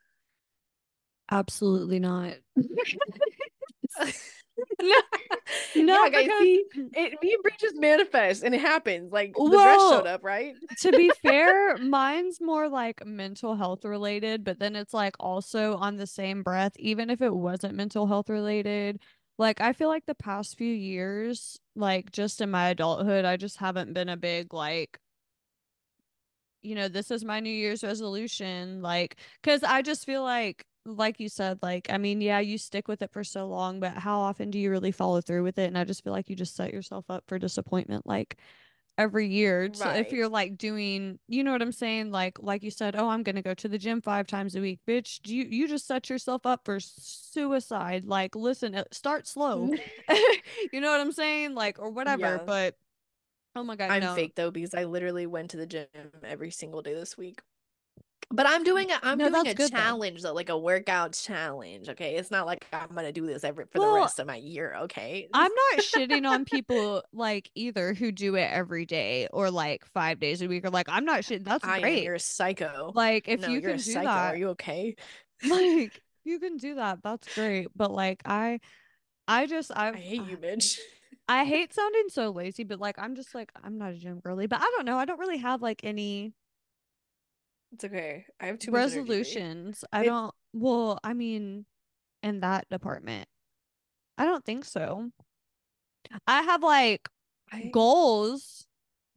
Absolutely not. <laughs> no, no, yeah, guys, see, it, me and Bree just manifest and it happens. Like the well, dress showed up, right? to be <laughs> fair, mine's more like mental health related, but then it's like also on the same breath, even if it wasn't mental health related. Like I feel like the past few years, like just in my adulthood, I just haven't been a big like you know, this is my New Year's resolution. Like, cause I just feel like like you said, like, I mean, yeah, you stick with it for so long, but how often do you really follow through with it? And I just feel like you just set yourself up for disappointment like every year. Right. So if you're like doing, you know what I'm saying? Like, like you said, oh, I'm gonna go to the gym five times a week, bitch. Do you you just set yourself up for suicide. Like, listen, uh, start slow. <laughs> <laughs> you know what I'm saying? Like, or whatever. Yeah. But oh my god, I'm no. fake though because I literally went to the gym every single day this week. But I'm doing a I'm no, doing a challenge though. though. like a workout challenge. Okay, it's not like I'm gonna do this every for well, the rest of my year. Okay, I'm not shitting on people like either who do it every day or like five days a week or like I'm not shitting. That's I great. you're a psycho. Like if no, you can do psycho. that, are you okay? <laughs> Like you can do that. That's great. But like I, I just I, I hate you, bitch. I hate sounding so lazy, but like I'm just like I'm not a gym girly. But I don't know. I don't really have like any it's okay. I have two resolutions. I don't. Well, I mean, in that department, I don't think so. I have like I... goals.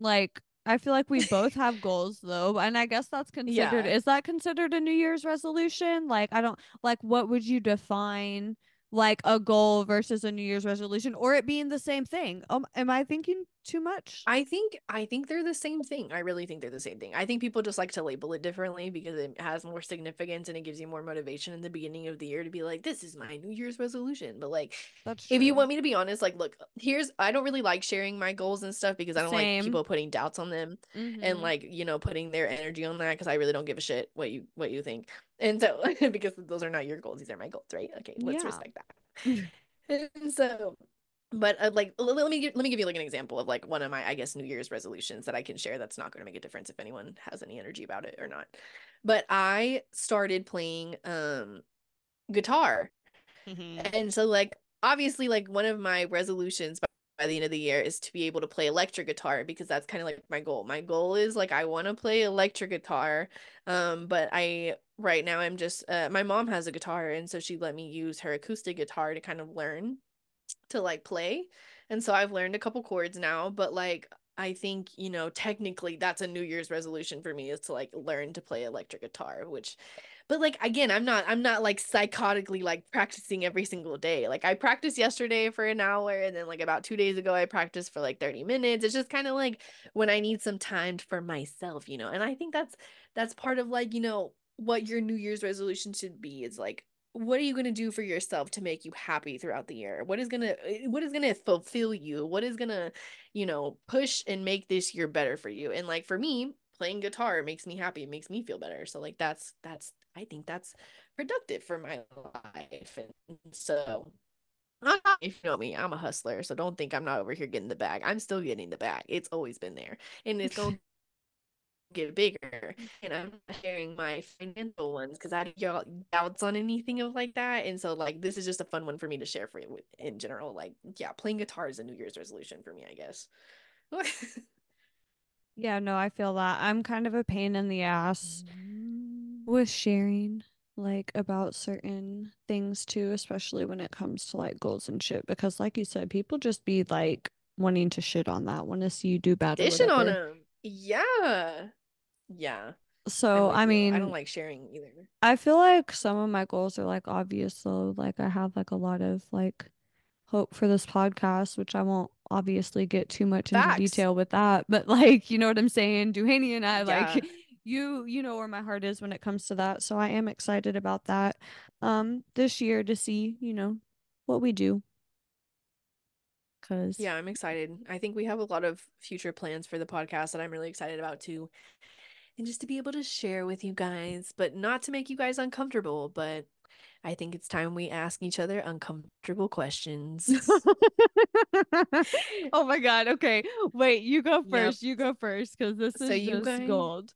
Like I feel like we both <laughs> have goals though, and I guess that's considered. Yeah. Is that considered a New Year's resolution? Like I don't like. What would you define? Like a goal versus a New Year's resolution or it being the same thing. Um, am I thinking too much? I think I think they're the same thing. I really think they're the same thing. I think people just like to label it differently because it has more significance and it gives you more motivation in the beginning of the year to be like, this is my New Year's resolution. But like, if you want me to be honest, like, look, here's I don't really like sharing my goals and stuff because I don't same. like people putting doubts on them mm-hmm. and like you know putting their energy on that because I really don't give a shit what you what you think. And so <laughs> because those are not your goals, these are my goals, right? Okay, let's yeah. respect that. and so but uh, like let, let me let me give you like an example of like one of my I guess New Year's resolutions that I can share that's not going to make a difference if anyone has any energy about it or not. But I started playing um guitar. Mm-hmm. And so like obviously like one of my resolutions by the end of the year is to be able to play electric guitar because that's kind of like my goal. My goal is like I want to play electric guitar. Um but I right now I'm just uh, my mom has a guitar and so she let me use her acoustic guitar to kind of learn to like play. And so I've learned a couple chords now, but like I think, you know, technically that's a New Year's resolution for me is to like learn to play electric guitar, which but like again, I'm not I'm not like psychotically like practicing every single day. Like I practiced yesterday for an hour and then like about 2 days ago I practiced for like 30 minutes. It's just kind of like when I need some time for myself, you know. And I think that's that's part of like, you know, what your New Year's resolution should be is like what are you going to do for yourself to make you happy throughout the year what is going to eh, what is going to fulfill you what is going to you know push and make this year better for you and like for me playing guitar makes me happy it makes me feel better so like that's that's i think that's productive for my life and so if you know me, I'm a hustler, so don't think I'm not over here getting the bag. I'm still getting the bag. It's always been there, and it's going <laughs> to get bigger. And I'm not sharing my financial ones because I got doubts on anything of like that. And so, like, this is just a fun one for me to share for you in general. Like, yeah, playing guitar is a New Year's resolution for me, I guess. <laughs> yeah, no, I feel that. I'm kind of a pain in the ass mm. With sharing like about certain things too, especially when it comes to like goals and shit. Because like you said, people just be like wanting to shit on that, want to see you do better. Shit on them. Yeah. Yeah. So I mean, I don't like sharing either. I feel like some of my goals are like obvious though. Like I have like a lot of like hope for this podcast, which I won't obviously get too much Facts. into detail with that. But like, you know what I'm saying? Duhaney and I yeah. like you you know where my heart is when it comes to that so i am excited about that um this year to see you know what we do because yeah i'm excited i think we have a lot of future plans for the podcast that i'm really excited about too and just to be able to share with you guys but not to make you guys uncomfortable but I think it's time we ask each other uncomfortable questions. <laughs> oh my god. Okay. Wait, you go first. Yep. You go first because this is so just guys, gold.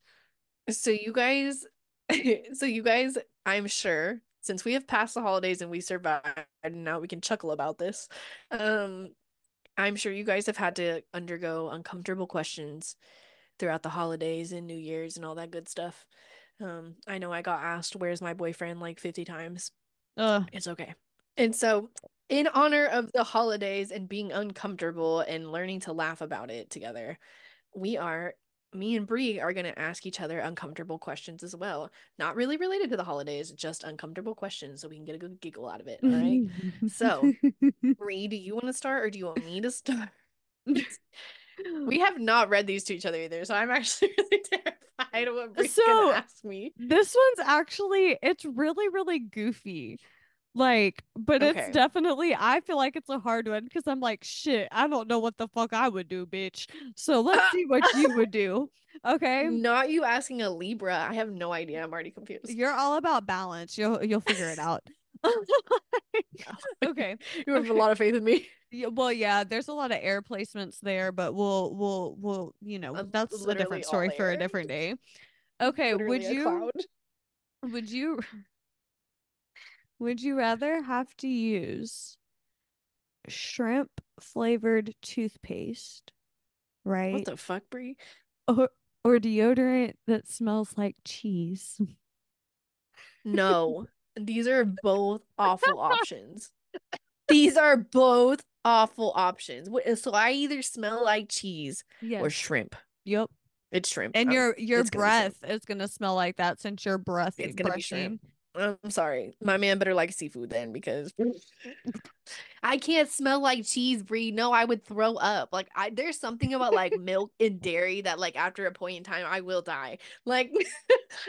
So you guys, <laughs> so you guys, I'm sure since we have passed the holidays and we survived, and now we can chuckle about this. Um, I'm sure you guys have had to undergo uncomfortable questions throughout the holidays and New Year's and all that good stuff. Um, I know I got asked, "Where's my boyfriend?" like 50 times. Uh, it's okay. And so, in honor of the holidays and being uncomfortable and learning to laugh about it together, we are me and Bree are going to ask each other uncomfortable questions as well. Not really related to the holidays, just uncomfortable questions so we can get a good giggle out of it. All right. so, <laughs> Bree, do you want to start or do you want me to start? <laughs> we have not read these to each other either, so I'm actually <laughs> really terrified of what Bree's so, gonna ask me. This one's actually it's really, really goofy. Like, but okay. it's definitely, I feel like it's a hard one because I'm like, shit, I don't know what the fuck I would do, bitch. So let's see what you <laughs> would do. Okay. Not you asking a Libra. I have no idea. I'm already confused. You're all about balance. You'll you'll figure it out. <laughs> <laughs> okay. You have a lot of faith in me. Yeah, well, yeah, there's a lot of air placements there, but we'll we'll we'll you know that's a different story for a different day. Okay, Literally would you would you would you rather have to use shrimp flavored toothpaste, right? What the fuck, Bree? Or or deodorant that smells like cheese? No. These are both awful options. <laughs> These are both awful options. Uh, so I either smell like cheese yes. or shrimp. Yep. It's shrimp. And your your breath is gonna smell like that since your breath it's gonna brushing. be shrimp. I'm sorry. My man better like seafood then because <laughs> I can't smell like cheese, Bree. No, I would throw up. Like I there's something about like milk and dairy that like after a point in time I will die. Like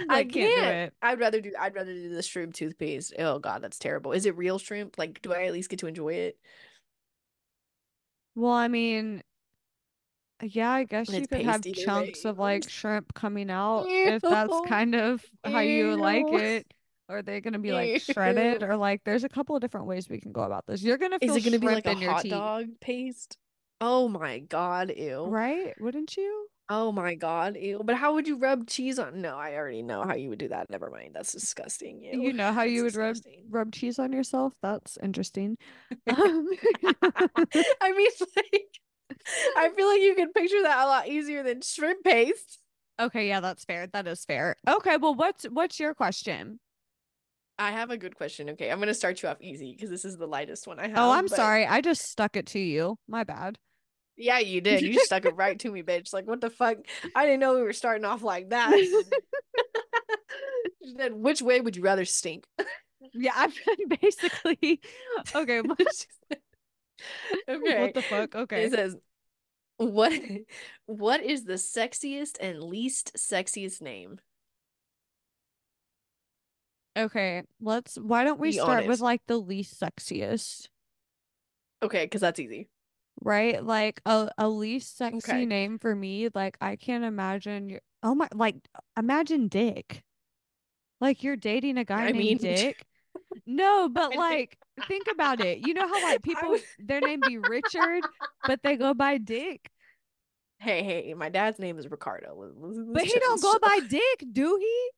I, can't, can't. I'd rather do I'd rather do the shrimp toothpaste. Oh god, that's terrible. Is it real shrimp? Like do I at least get to enjoy it? Well, I mean, yeah, I guess you could have chunks way. of like shrimp coming out Ew. if that's <laughs> kind of how you like it. Are they gonna be like shredded <laughs> or like? There's a couple of different ways we can go about this. You're gonna feel is it gonna be like a hot teeth. dog paste? Oh my god, ew! Right? Wouldn't you? Oh my god, ew! But how would you rub cheese on? No, I already know how you would do that. Never mind. That's disgusting. Ew. You know how That's you would rub rub cheese on yourself? That's interesting. <laughs> Um, <laughs> I mean, like, I feel like you can picture that a lot easier than shrimp paste. Okay, yeah, that's fair. That is fair. Okay, well, what's what's your question? I have a good question. Okay, I'm gonna start you off easy because this is the lightest one I oh, have. Oh, I'm but... sorry. I just stuck it to you. My bad. Yeah, you did. You stuck it right to me, bitch. Like, what the fuck? I didn't know we were starting off like that. <laughs> then, which way would you rather stink? <laughs> yeah, I've been basically okay. <laughs> okay. What the fuck? Okay. It says, "What? What is the sexiest and least sexiest name?" Okay, let's. Why don't we Be start honest. with like the least sexiest? Okay, because that's easy. Right? Like a, a least sexy okay. name for me, like I can't imagine your oh my like imagine Dick. Like you're dating a guy I named mean... <laughs> Dick. no, but like think about it. You know how like <laughs> people was- their name be Richard, but they go by Dick. Hey, hey, my dad's name is Ricardo. Let's- let's- But let's he chill, don't let's go chill. by Dick, do he?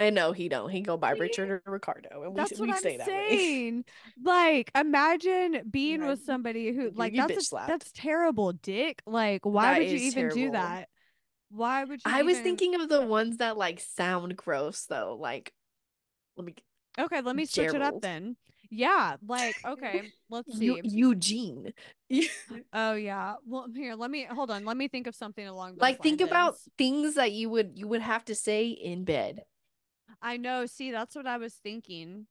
And no, he don't. He go by Richard or Ricardo, and we, That's s- what we I'm say that way. saying. Like, imagine <laughs> being with somebody who like you that's a- that's terrible, Dick. Like, why That would you even do that? Why would you? I was thinking of the ones that like sound gross though. Like, let me Okay, let me switch it up then. Yeah, like okay, let's <laughs> see. Eu- Eugene. <laughs> Oh yeah. Well, here, let me hold on. Let me think of something along like, think lines. about things that you would you would have to say in bed. I know. See, that's what I was thinking.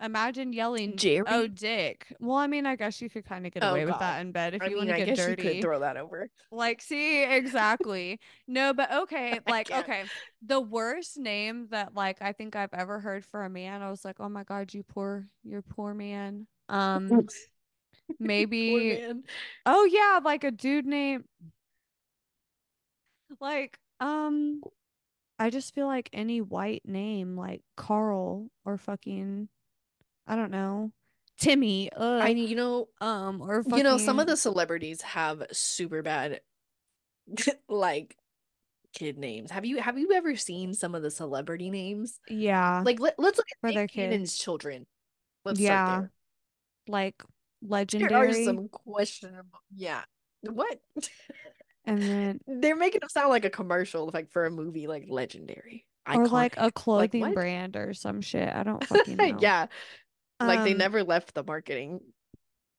Imagine yelling, Jerry. "Oh, Dick!" Well, I mean, I guess you could kind of get Oh, away with that in bed if I you want to get guess dirty. you could throw that over. Like, see, <laughs> exactly. No, but okay, <laughs> like, okay. The worst name that like I think I've ever heard for a man, I was like, oh my god, you poor, you poor man. Um, <laughs> maybe. man. Oh yeah, like a dude name. Like, um, I just feel like any white name, like Carl or fucking, I don't know, Timmy. Ugh. I you know um, or fucking. you know some of the celebrities have super bad <laughs> like kid names. Have you have you ever seen some of the celebrity names? yeah, Like let, let's look at their Nick Cannon's kids. children. Let's Yeah. like legendary. There are some questionable. Yeah. What? <laughs> and then They're making it sound like a commercial, like for a movie, like legendary, or like a clothing what? brand or some shit. I don't <laughs> fucking know. yeah, like they Um, never left the marketing.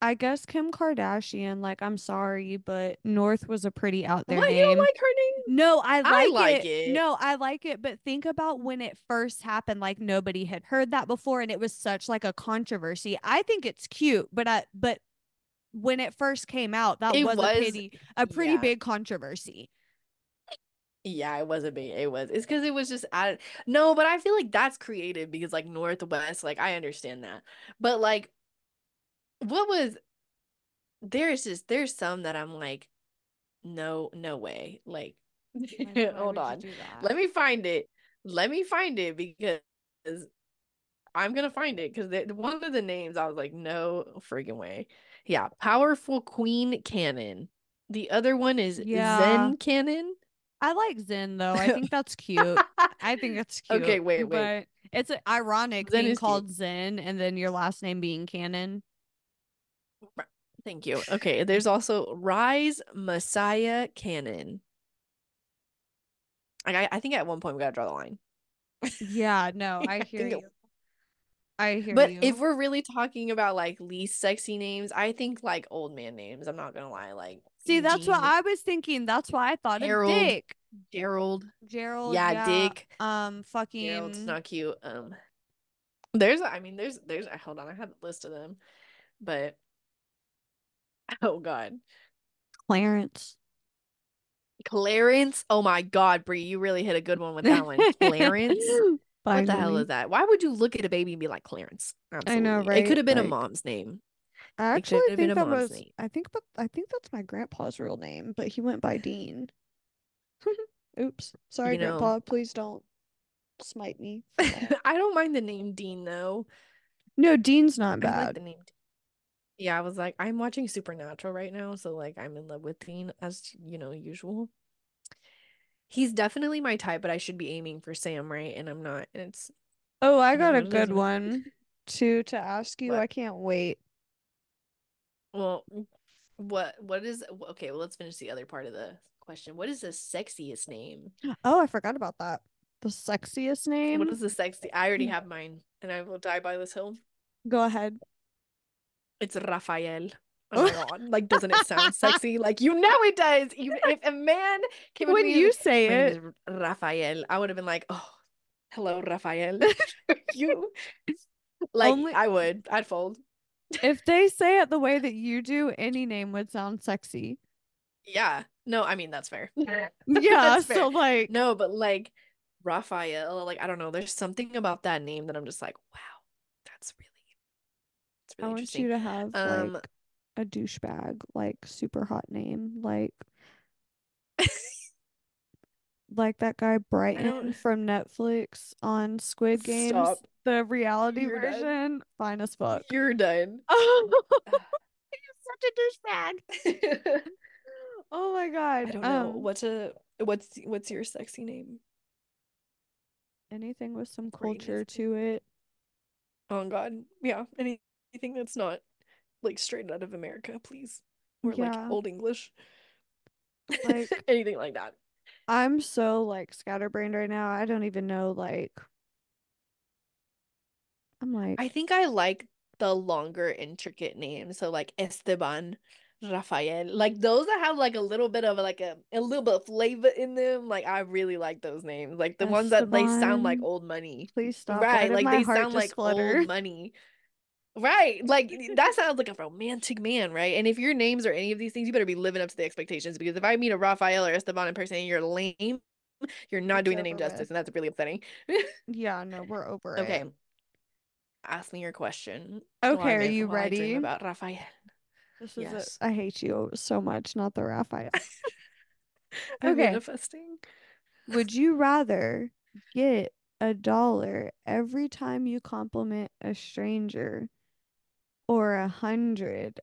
I guess Kim Kardashian. Like, I'm sorry, but North was a pretty out there What? name. You don't like her name? No, I like, I like it. it. No, I like it, but think about when it first happened like nobody had heard that before and it was such like a controversy. I think it's cute, but I but when it first came out, that was, was- a pretty a pretty yeah. big controversy. Yeah, it was a big. It was. It's because it was just added. No, but I feel like that's creative because like Northwest, like I understand that, but like, what was? There's just there's some that I'm like, no, no way. Like, <laughs> Like, <laughs> why hold on. Let me find it. Let me find it because I'm gonna find it because one of the names I was like, no freaking way. Yeah, powerful Queen Cannon. The other one is Yeah. Zen Cannon. I like Zen though. I think that's cute. <laughs> I think it's cute. Okay, wait, wait. But it's ironic Zen being is cute. called Zen and then your last name being Cannon. Thank you. Okay, there's also Rise Messiah Cannon. Like I, I think at one point we gotta draw the line. Yeah, no, <laughs> I I hear it- you. I hear But you. if we're really talking about like least sexy names, I think like old man names. I'm not gonna lie, like See, that's what I was thinking. That's why I thought Harold, of Dick. Gerald. Gerald. Yeah, Dick. Um, fucking. Gerald's not cute. Um, there's I mean there's there's I hold on I have a list of them, but <laughs> oh god, Clarence. Clarence. Oh my god, Bree, you really hit a good one with that one. <laughs> Clarence. What the hell is that? Why would you look at a baby and be like Clarence? I know, Absolutely. It could have been a mom's name. I actually think a that mom's was. name. I think, but I think that's my grandpa's real name, but he went by Dean. <laughs> Oops, sorry, You know- Grandpa. Please don't smite me. <laughs> I don't mind the name Dean though. no, Dean's not I like bad. the name. Dean. Yeah, I was like, I'm watching Supernatural right now, so like I'm in love with Dean as you know usual. He's definitely my type, but I should be aiming for Sam, right? And I'm not. And it's Oh, I got a good one too to ask you. What? I can't wait. well, what what is okay? Well, let's finish the other part of the question. What is the sexiest name? Oh, I forgot about that. The sexiest name. What is the sexy? I already hmm. have mine, and I will die by this hill. Go ahead. It's Raphael. Oh god! Like, doesn't it sound <laughs> sexy? Like, you know it does. Even <laughs> if a man came When me you say like, "My name it, Raphael, I would have been like, "Oh, hello, Raphael." <laughs> you like, Only- I would. I'd fold. if they say it the way that you do, any name would sound sexy. Yeah. No, I mean that's fair. Yeah. That's fair. so like, No, but like Raphael, like I don't know. There's something about that name that I'm just like, wow, that's really, it's I really want interesting. you to have Um, like a douchebag, like super hot name, like <laughs> like that guy Bryton from Netflix on Squid Games, Stop. the reality You're done. version. Fine as fuck. You're done. <laughs> Oh, he's such a douchebag. <laughs> Oh my god. I don't know. Um, what's a what's what's your sexy name? anything with some culture to it. Oh God. Yeah. Any- Anything that's not like straight out of America, please. Or like old English. Like- <laughs> anything like that. I'm so like scatterbrained right now. I don't even know like I'm like I think I like the longer, intricate names. So like Esteban, Rafael, like those that have like a little bit of like a, a little bit of flavor in them. Like I really like those names. Like the ones that they sound like old money. please stop. Right, like they sound like flutter? old money. Right, like that sounds like a romantic man, right? And if your names are any of these things, you better be living up to the expectations. Because if I meet a Raphael or Esteban in person and you're lame, you're not doing the name over justice, and that's really upsetting. Yeah, no, we're over <laughs> Okay, it. ask me your question. Okay, are you ready? about Raphael. This is Yes. it. I hate you so much, not the Raphael. <laughs> Okay. manifesting. Would you rather get a dollar every time you compliment a stranger or a hundred?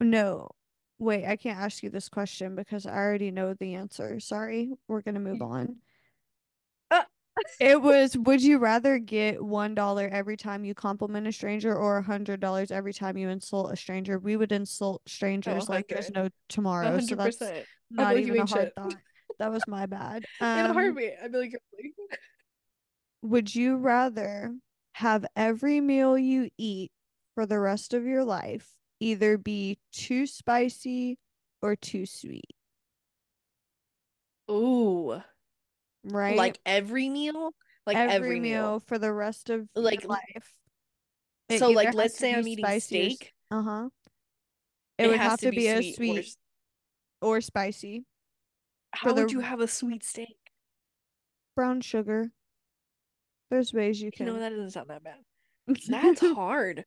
No. Wait, I can't ask you this question because I already know the answer. Sorry, we're gonna move on. Ah. It was, would you rather get one dollar every time you compliment a stranger or a hundred dollars every time you insult a stranger? We would insult strangers like there's no tomorrow, so hundred that's not even a hard shit. thought. That was my bad. <laughs> In a Um, heartbeat, I'd be like, would you rather have every meal you eat for the rest of your life either be too spicy or too sweet, Ooh, right? like every meal, like every, every, meal, meal. for the rest of Like, life. It So, like, let's say I'm eating spicy or. Uh-huh. It, would has have to be, a or sweet s- or spicy. How the would you have a sweet steak? Brown sugar. There's ways you You can. know, that doesn't sound that bad. <laughs> That's hard.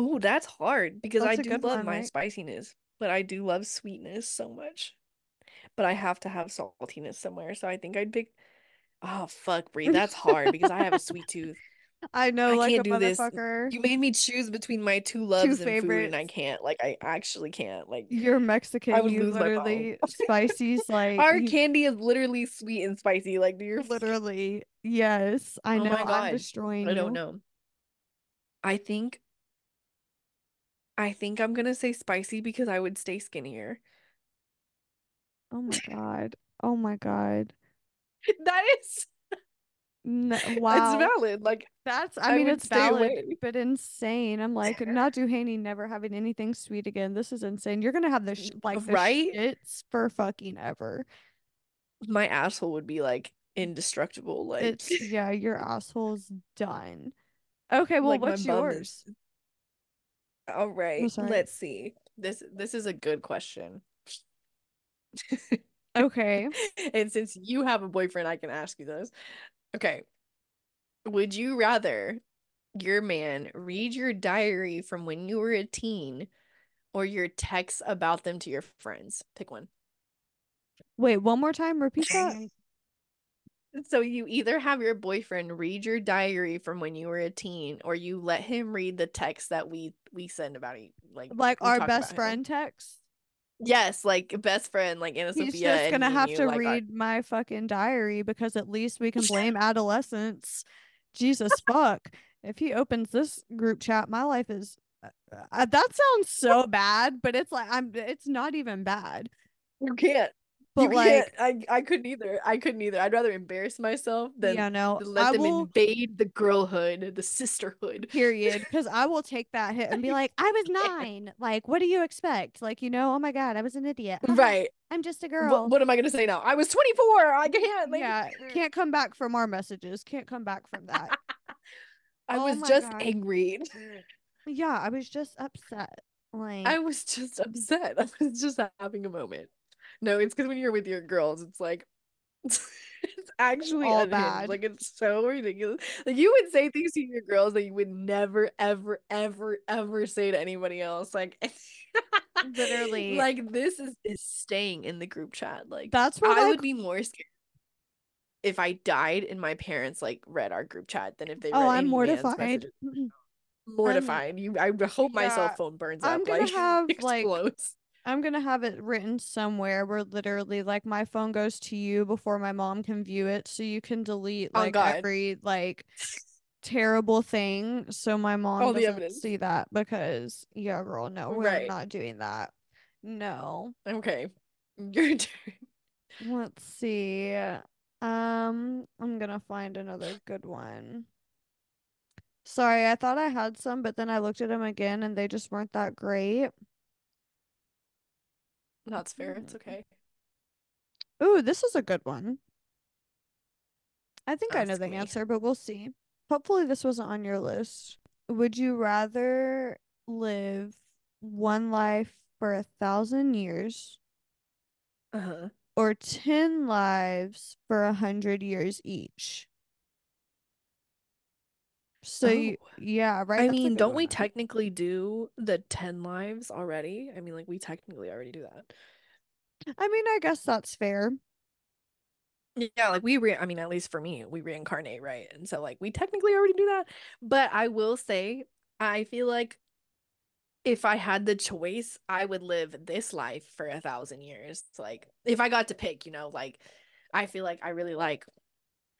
Ooh, that's hard because I That's a do love one, my right? spiciness, but I do love sweetness so much. But I have to have saltiness somewhere, so I think I'd pick. Oh fuck, Bree, that's hard because I have a sweet tooth. <laughs> I know, I like can't do this. You made me choose between my two <laughs> loves in food, and I can't. Like, I actually can't. Like, You're Mexican. I would You lose my literally <laughs> spicy's like our you- candy is literally sweet and spicy. Like, you're literally. Yes, I Oh know. my I'm destroying I you. don't know. I think I think I'm gonna say spicy because I would stay skinnier. Oh my god. Oh my god. <laughs> That is No, <laughs> wow. valid. Like That's, I I mean, it's valid, away. but insane. I'm like, not Duhaney never having anything sweet again. This is insane. You're gonna have this sh like the Right? it's for fucking ever. my asshole would be like indestructible. Like It's yeah, your asshole's done. Okay, well, like what's yours? is all right. Let's see. This this is a good question. <laughs> Okay. And since you have a boyfriend, I can ask you this. Okay. Would you rather your man read your diary from when you were a teen or your texts about them to your friends? Pick one. Wait, one more time. Repeat that. So you either have your boyfriend read your diary from when you were a teen or you let him read the text that we we send about you like Like our best about him. friend text. Yes, like best friend like Anna He's Sophia just gonna have to like, our- read my fucking diary because at least we can <laughs> blame adolescence. Jesus fuck. If he opens this group chat, my life is uh, uh, that sounds so <laughs> bad, but it's like I'm it's not even bad. you can't But you like I I couldn't either. I couldn't either. I'd rather embarrass myself than yeah, no. let I them will invade the girlhood, the sisterhood. period because I will take that hit and be like, I was <laughs> nine. Like, what do you expect? Like, you know, oh my god, I was an idiot. Right. I'm just a girl. what am I gonna say now? I was 24. I can't. Like, yeah, can't come back from our messages. Can't come back from that. <laughs> I Oh was just God. angry. yeah, I was just upset. Like, I was just upset. <laughs> I was just having a moment. No, it's because when you're with your girls, it's like <laughs> it's actually all unhinged. bad. Like it's so ridiculous. Like you would say things to your girls that you would never, ever, ever, ever say to anybody else. Like <laughs> Literally. like this is is staying in the group chat. Like that's where I like would be more scared. if I died and my parents like read our group chat than if they oh, read Oh, I'm mortified. messages. Mortified. you I hope my cell phone burns I'm up gonna like <laughs> have, like, I'm gonna have it written somewhere where literally like my phone goes to you before my mom can view it, so you can delete Oh, like God. every like terrible thing so my mom All doesn't see that because yeah, girl, no, we're Right. not doing that. No. Okay. <laughs> Your turn. Let's see. Um, I'm gonna find another good one. Sorry, I thought I had some, but then I looked at them again and they just weren't that great. That's fair. It's Mm. okay. Ooh, this is a good one. I think I know the me. answer, but we'll see. Hopefully, this wasn't on your list. Would you rather live one life for a thousand years Uh-huh. or 10 lives for a hundred years each? So, you, Oh. yeah, right? I That's mean, don't we technically do the 10 lives already? I mean, like we technically already do that. I mean, I guess that's fair. Yeah, like we re I mean, at least for me, we reincarnate, right? And so like we technically already do that. But I will say, I feel like if I had the choice, I would live this life for a thousand years. Like if I got to pick, you know, like I feel like I really like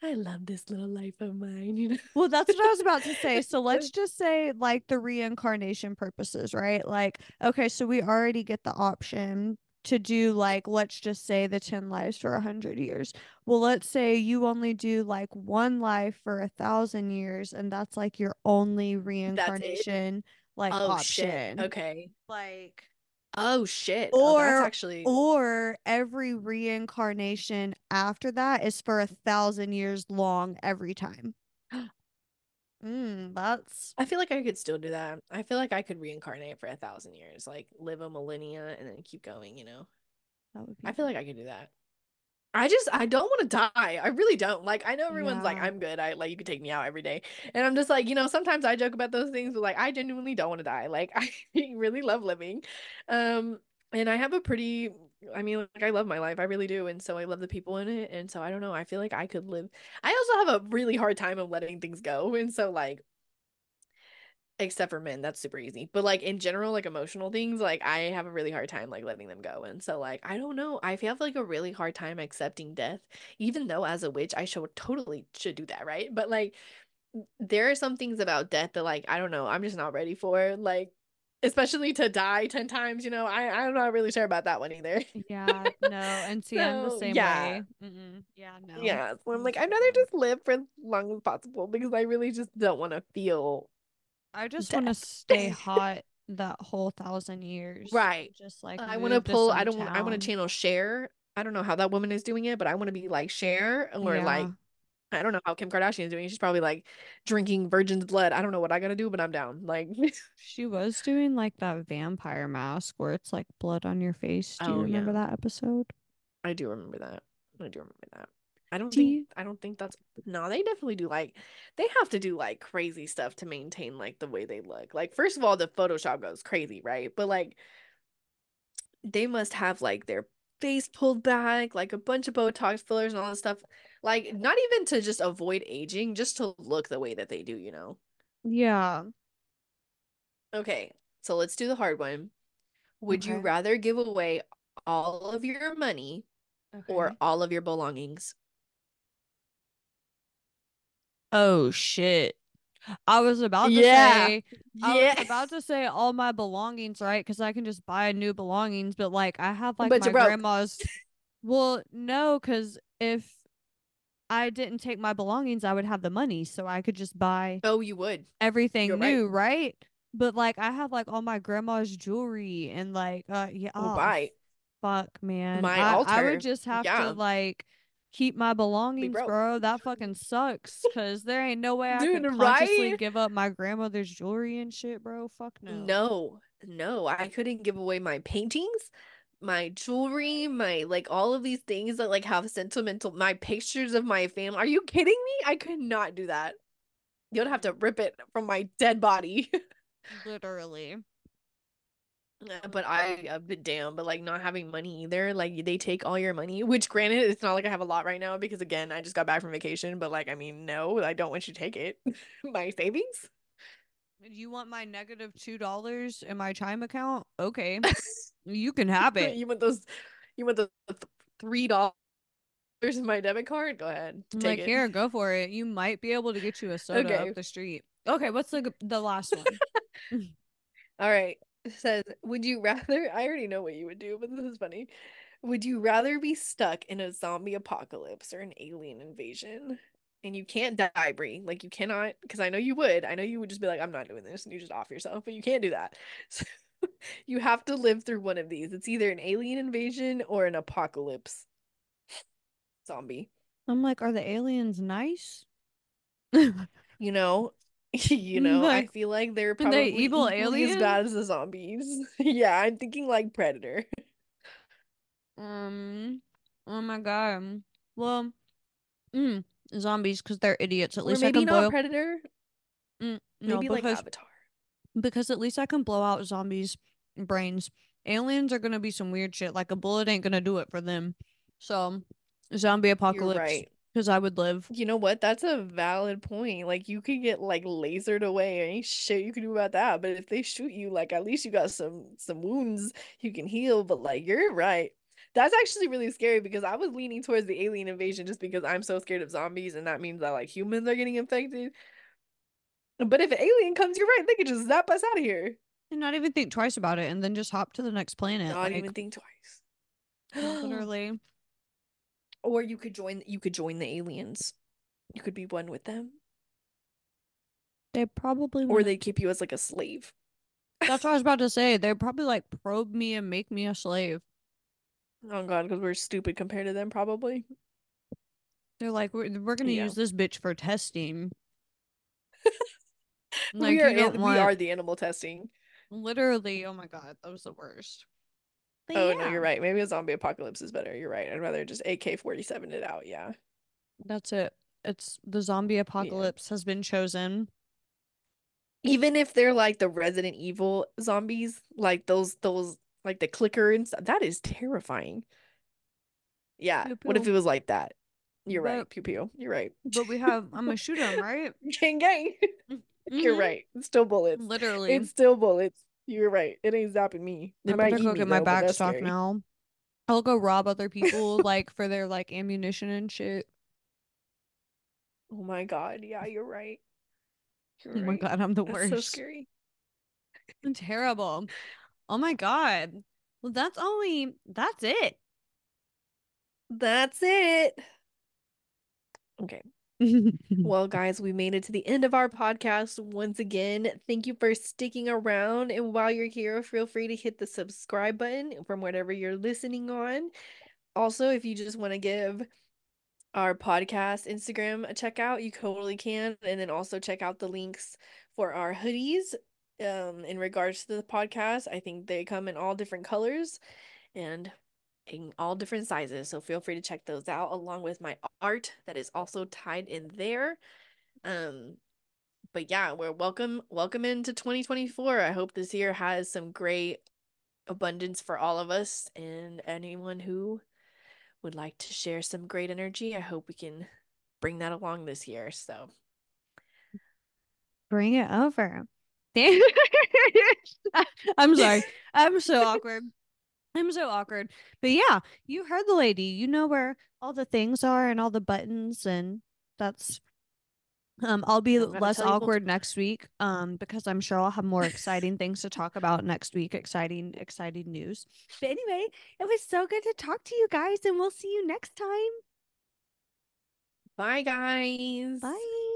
I love this little life of mine, you know. Well, that's what I was about to say. So let's <laughs> just say, like, the reincarnation purposes, right? Like, okay, so we already get the option to do, like, let's just say the 10 lives for a 100 years. Well, let's say you only do, like, one life for a thousand years, and that's, like, your only reincarnation, like, Oh option. shit. Okay. Like, Oh shit. Oh, that's Or- actually or every reincarnation after that is for a thousand years long every time. <gasps> Mm, that's I feel like I could still do that. I feel like I could reincarnate for a thousand years, like live a millennia and then keep going, you know? that would be I feel like I could do that. I just I don't want to die. I really don't. Like I know everyone's like I'm good. I like you could take me out every day. And I'm just like, you know, sometimes I joke about those things, but like I genuinely don't want to die. Like <laughs> I really love living. Um and I have a pretty I mean, like I love my life. I really do. And so I love the people in it. And so I don't know. I feel like I could live. I also have a really hard time of letting things go. And so like except for men, that's super easy. But like in general, like emotional things, like I have a really hard time like letting them go. And so like I don't know. I have like a really hard time accepting death, even though as a witch I should totally should do that, right? But like there are some things about death that like I don't know, I'm just not ready for. Like especially to die 10 times, you know. I I'm not really sure about that one either. yeah, no, and <laughs> see, I'm the same yeah. way. Mm-mm. Yeah, no. Yeah, so I'm like I'd rather just live for as long as possible because I really just don't want to feel I just want to stay hot that whole thousand years. Right. Just like I want to pull. I don't. want I want to channel Cher. I don't know how that woman is doing it, but I want to be like Cher or like I don't know how Kim Kardashian is doing. it. She's probably like drinking virgin's blood. I don't know what I gotta do, but I'm down. Like, <laughs> She was doing like that vampire mask where it's like blood on your face. Do you Oh, remember yeah. that episode? I do remember that. I do remember that. I don't Do think. you- I don't think that's. No, they definitely do. Like, they have to do like crazy stuff to maintain like the way they look. Like, first of all, the Photoshop goes crazy, right? But like, they must have like their face pulled back, like a bunch of Botox fillers and all this stuff. Like, not even to just avoid aging, just to look the way that they do, you know? Yeah. Okay, so let's do the hard one. Would you rather give away all of your money or all of your belongings? Oh shit. I was about to Yeah. say I was about to say all my belongings, right? Because I can just buy new belongings, but like I have like But my grandma's. Well, no, because if I didn't take my belongings, I would have the money, so I could just buy Oh, you would. everything You're new, right? But like I have like all my grandma's jewelry and like uh yeah, Oh, oh, bye. fuck man. My I, I would just have Yeah. to like keep my belongings, bro. That fucking sucks because there ain't no way I Dude, could consciously right? give up my grandmother's jewelry and shit, bro. Fuck no. No, no, I couldn't give away my paintings, my jewelry, my like all of these things that like have sentimental, my pictures of my family. Are you kidding me? I could not do that. You'd have to rip it from my dead body. <laughs> Literally. Uh, But I, uh, but damn, but like not having money either. Like they take all your money, which granted, it's not like I have a lot right now because again, I just got back from vacation. But like, I mean, no, I don't want you to take it. <laughs> My savings. You want my negative two dollars in my Chime account? Okay, <laughs> you can have it. You want those? You want the th- three dollars in my debit card? Go ahead, take like, it. here, go <laughs> for it. You might be able to get you a soda Okay. up the street. Okay, what's the the last one? All right. Says, would you rather? I already know what you would do, but this is funny. Would you rather be stuck in a zombie apocalypse or an alien invasion? And you can't die, Bree. Like you cannot, because I know you would. I know you would just be like, I'm not doing this, and you just off yourself, but you can't do that. <laughs> So you have to live through one of these. It's either an alien invasion or an apocalypse. Zombie. I'm like, are the aliens nice? You know, <laughs> you know, I feel like they're are they probably evil equally as bad as the zombies. <laughs> Yeah, I'm thinking like Predator. <laughs> um, oh my god. Well, mm, zombies because they're idiots. At Or least I maybe can not blow. Predator. Mm, no, Maybe like because Avatar. because at least I can blow out zombies' brains. Aliens are gonna be some weird shit. Like a bullet ain't gonna do it for them. So, zombie You're apocalypse right. Because I would live. You know what? That's a valid point. Like you could get like lasered away. Ain't shit you can do about that. But if they shoot you, like at least you got some some wounds you can heal. But like you're right. That's actually really scary because I was leaning towards the alien invasion just because I'm so scared of zombies and that means that like humans are getting infected. But if an alien comes, you're right. They could just zap us out of here. And not even think twice about it, and then just hop to the next planet. Not like, even think twice. <gasps> literally. Or you could join you could join the aliens. You could be one with them. They probably Or they keep you as like a slave. That's what I was about to say. They'd <laughs> probably like probe me and make me a slave. Oh god, because we're stupid compared to them, probably. They're like, we're, we're gonna Yeah. use this bitch for testing. <laughs> like we are an- want we are the animal testing. literally. Oh my god, that was the worst. But oh no, you're right. Maybe a zombie apocalypse is better. You're right. I'd rather just AK forty seven it out. Yeah. That's it. It's the zombie apocalypse has been chosen. Even if they're like the Resident Evil zombies, like those those like the clicker and stuff, that is terrifying. Yeah. Pew, What if it was like that? You're right. Pew pew. You're right. But we have. I'm gonna shoot him, right? <laughs> gang gang. <laughs> You're Mhm. right. It's still bullets. Literally. It's still bullets. You're right. It ain't zapping me. It I might better eat go get my though, back stock scary. now. I'll go rob other people like for their like ammunition and shit. Oh my god. Yeah, you're right. You're Oh my god, I'm the That's worst. so scary. I'm Terrible. Oh my god. Well, that's only. That's it. That's it. Okay. <laughs> Well, guys, we made it to the end of our podcast once again. Thank you for sticking around. And while you're here, feel free to hit the subscribe button from whatever you're listening on. Also, if you just want to give our podcast Instagram a check out, you totally can. And then also check out the links for our hoodies. Um, in regards to the podcast, I think they come in all different colors and in all different sizes. So feel free to check those out along with my art that is also tied in there. Um but yeah, we're welcome welcome into 2024. I hope this year has some great abundance for all of us and anyone who would like to share some great energy. I hope we can bring that along this year. So Bring it over. <laughs> I'm sorry. I'm so <laughs> awkward. I'm so awkward. But yeah, you heard the lady. You know where all the things are and all the buttons and that's um I'll be less tell you multi- awkward next week um because I'm sure I'll have more exciting things to talk about next week. Exciting exciting news. But anyway, it was so good to talk to you guys and we'll see you next time. bye guys. Bye.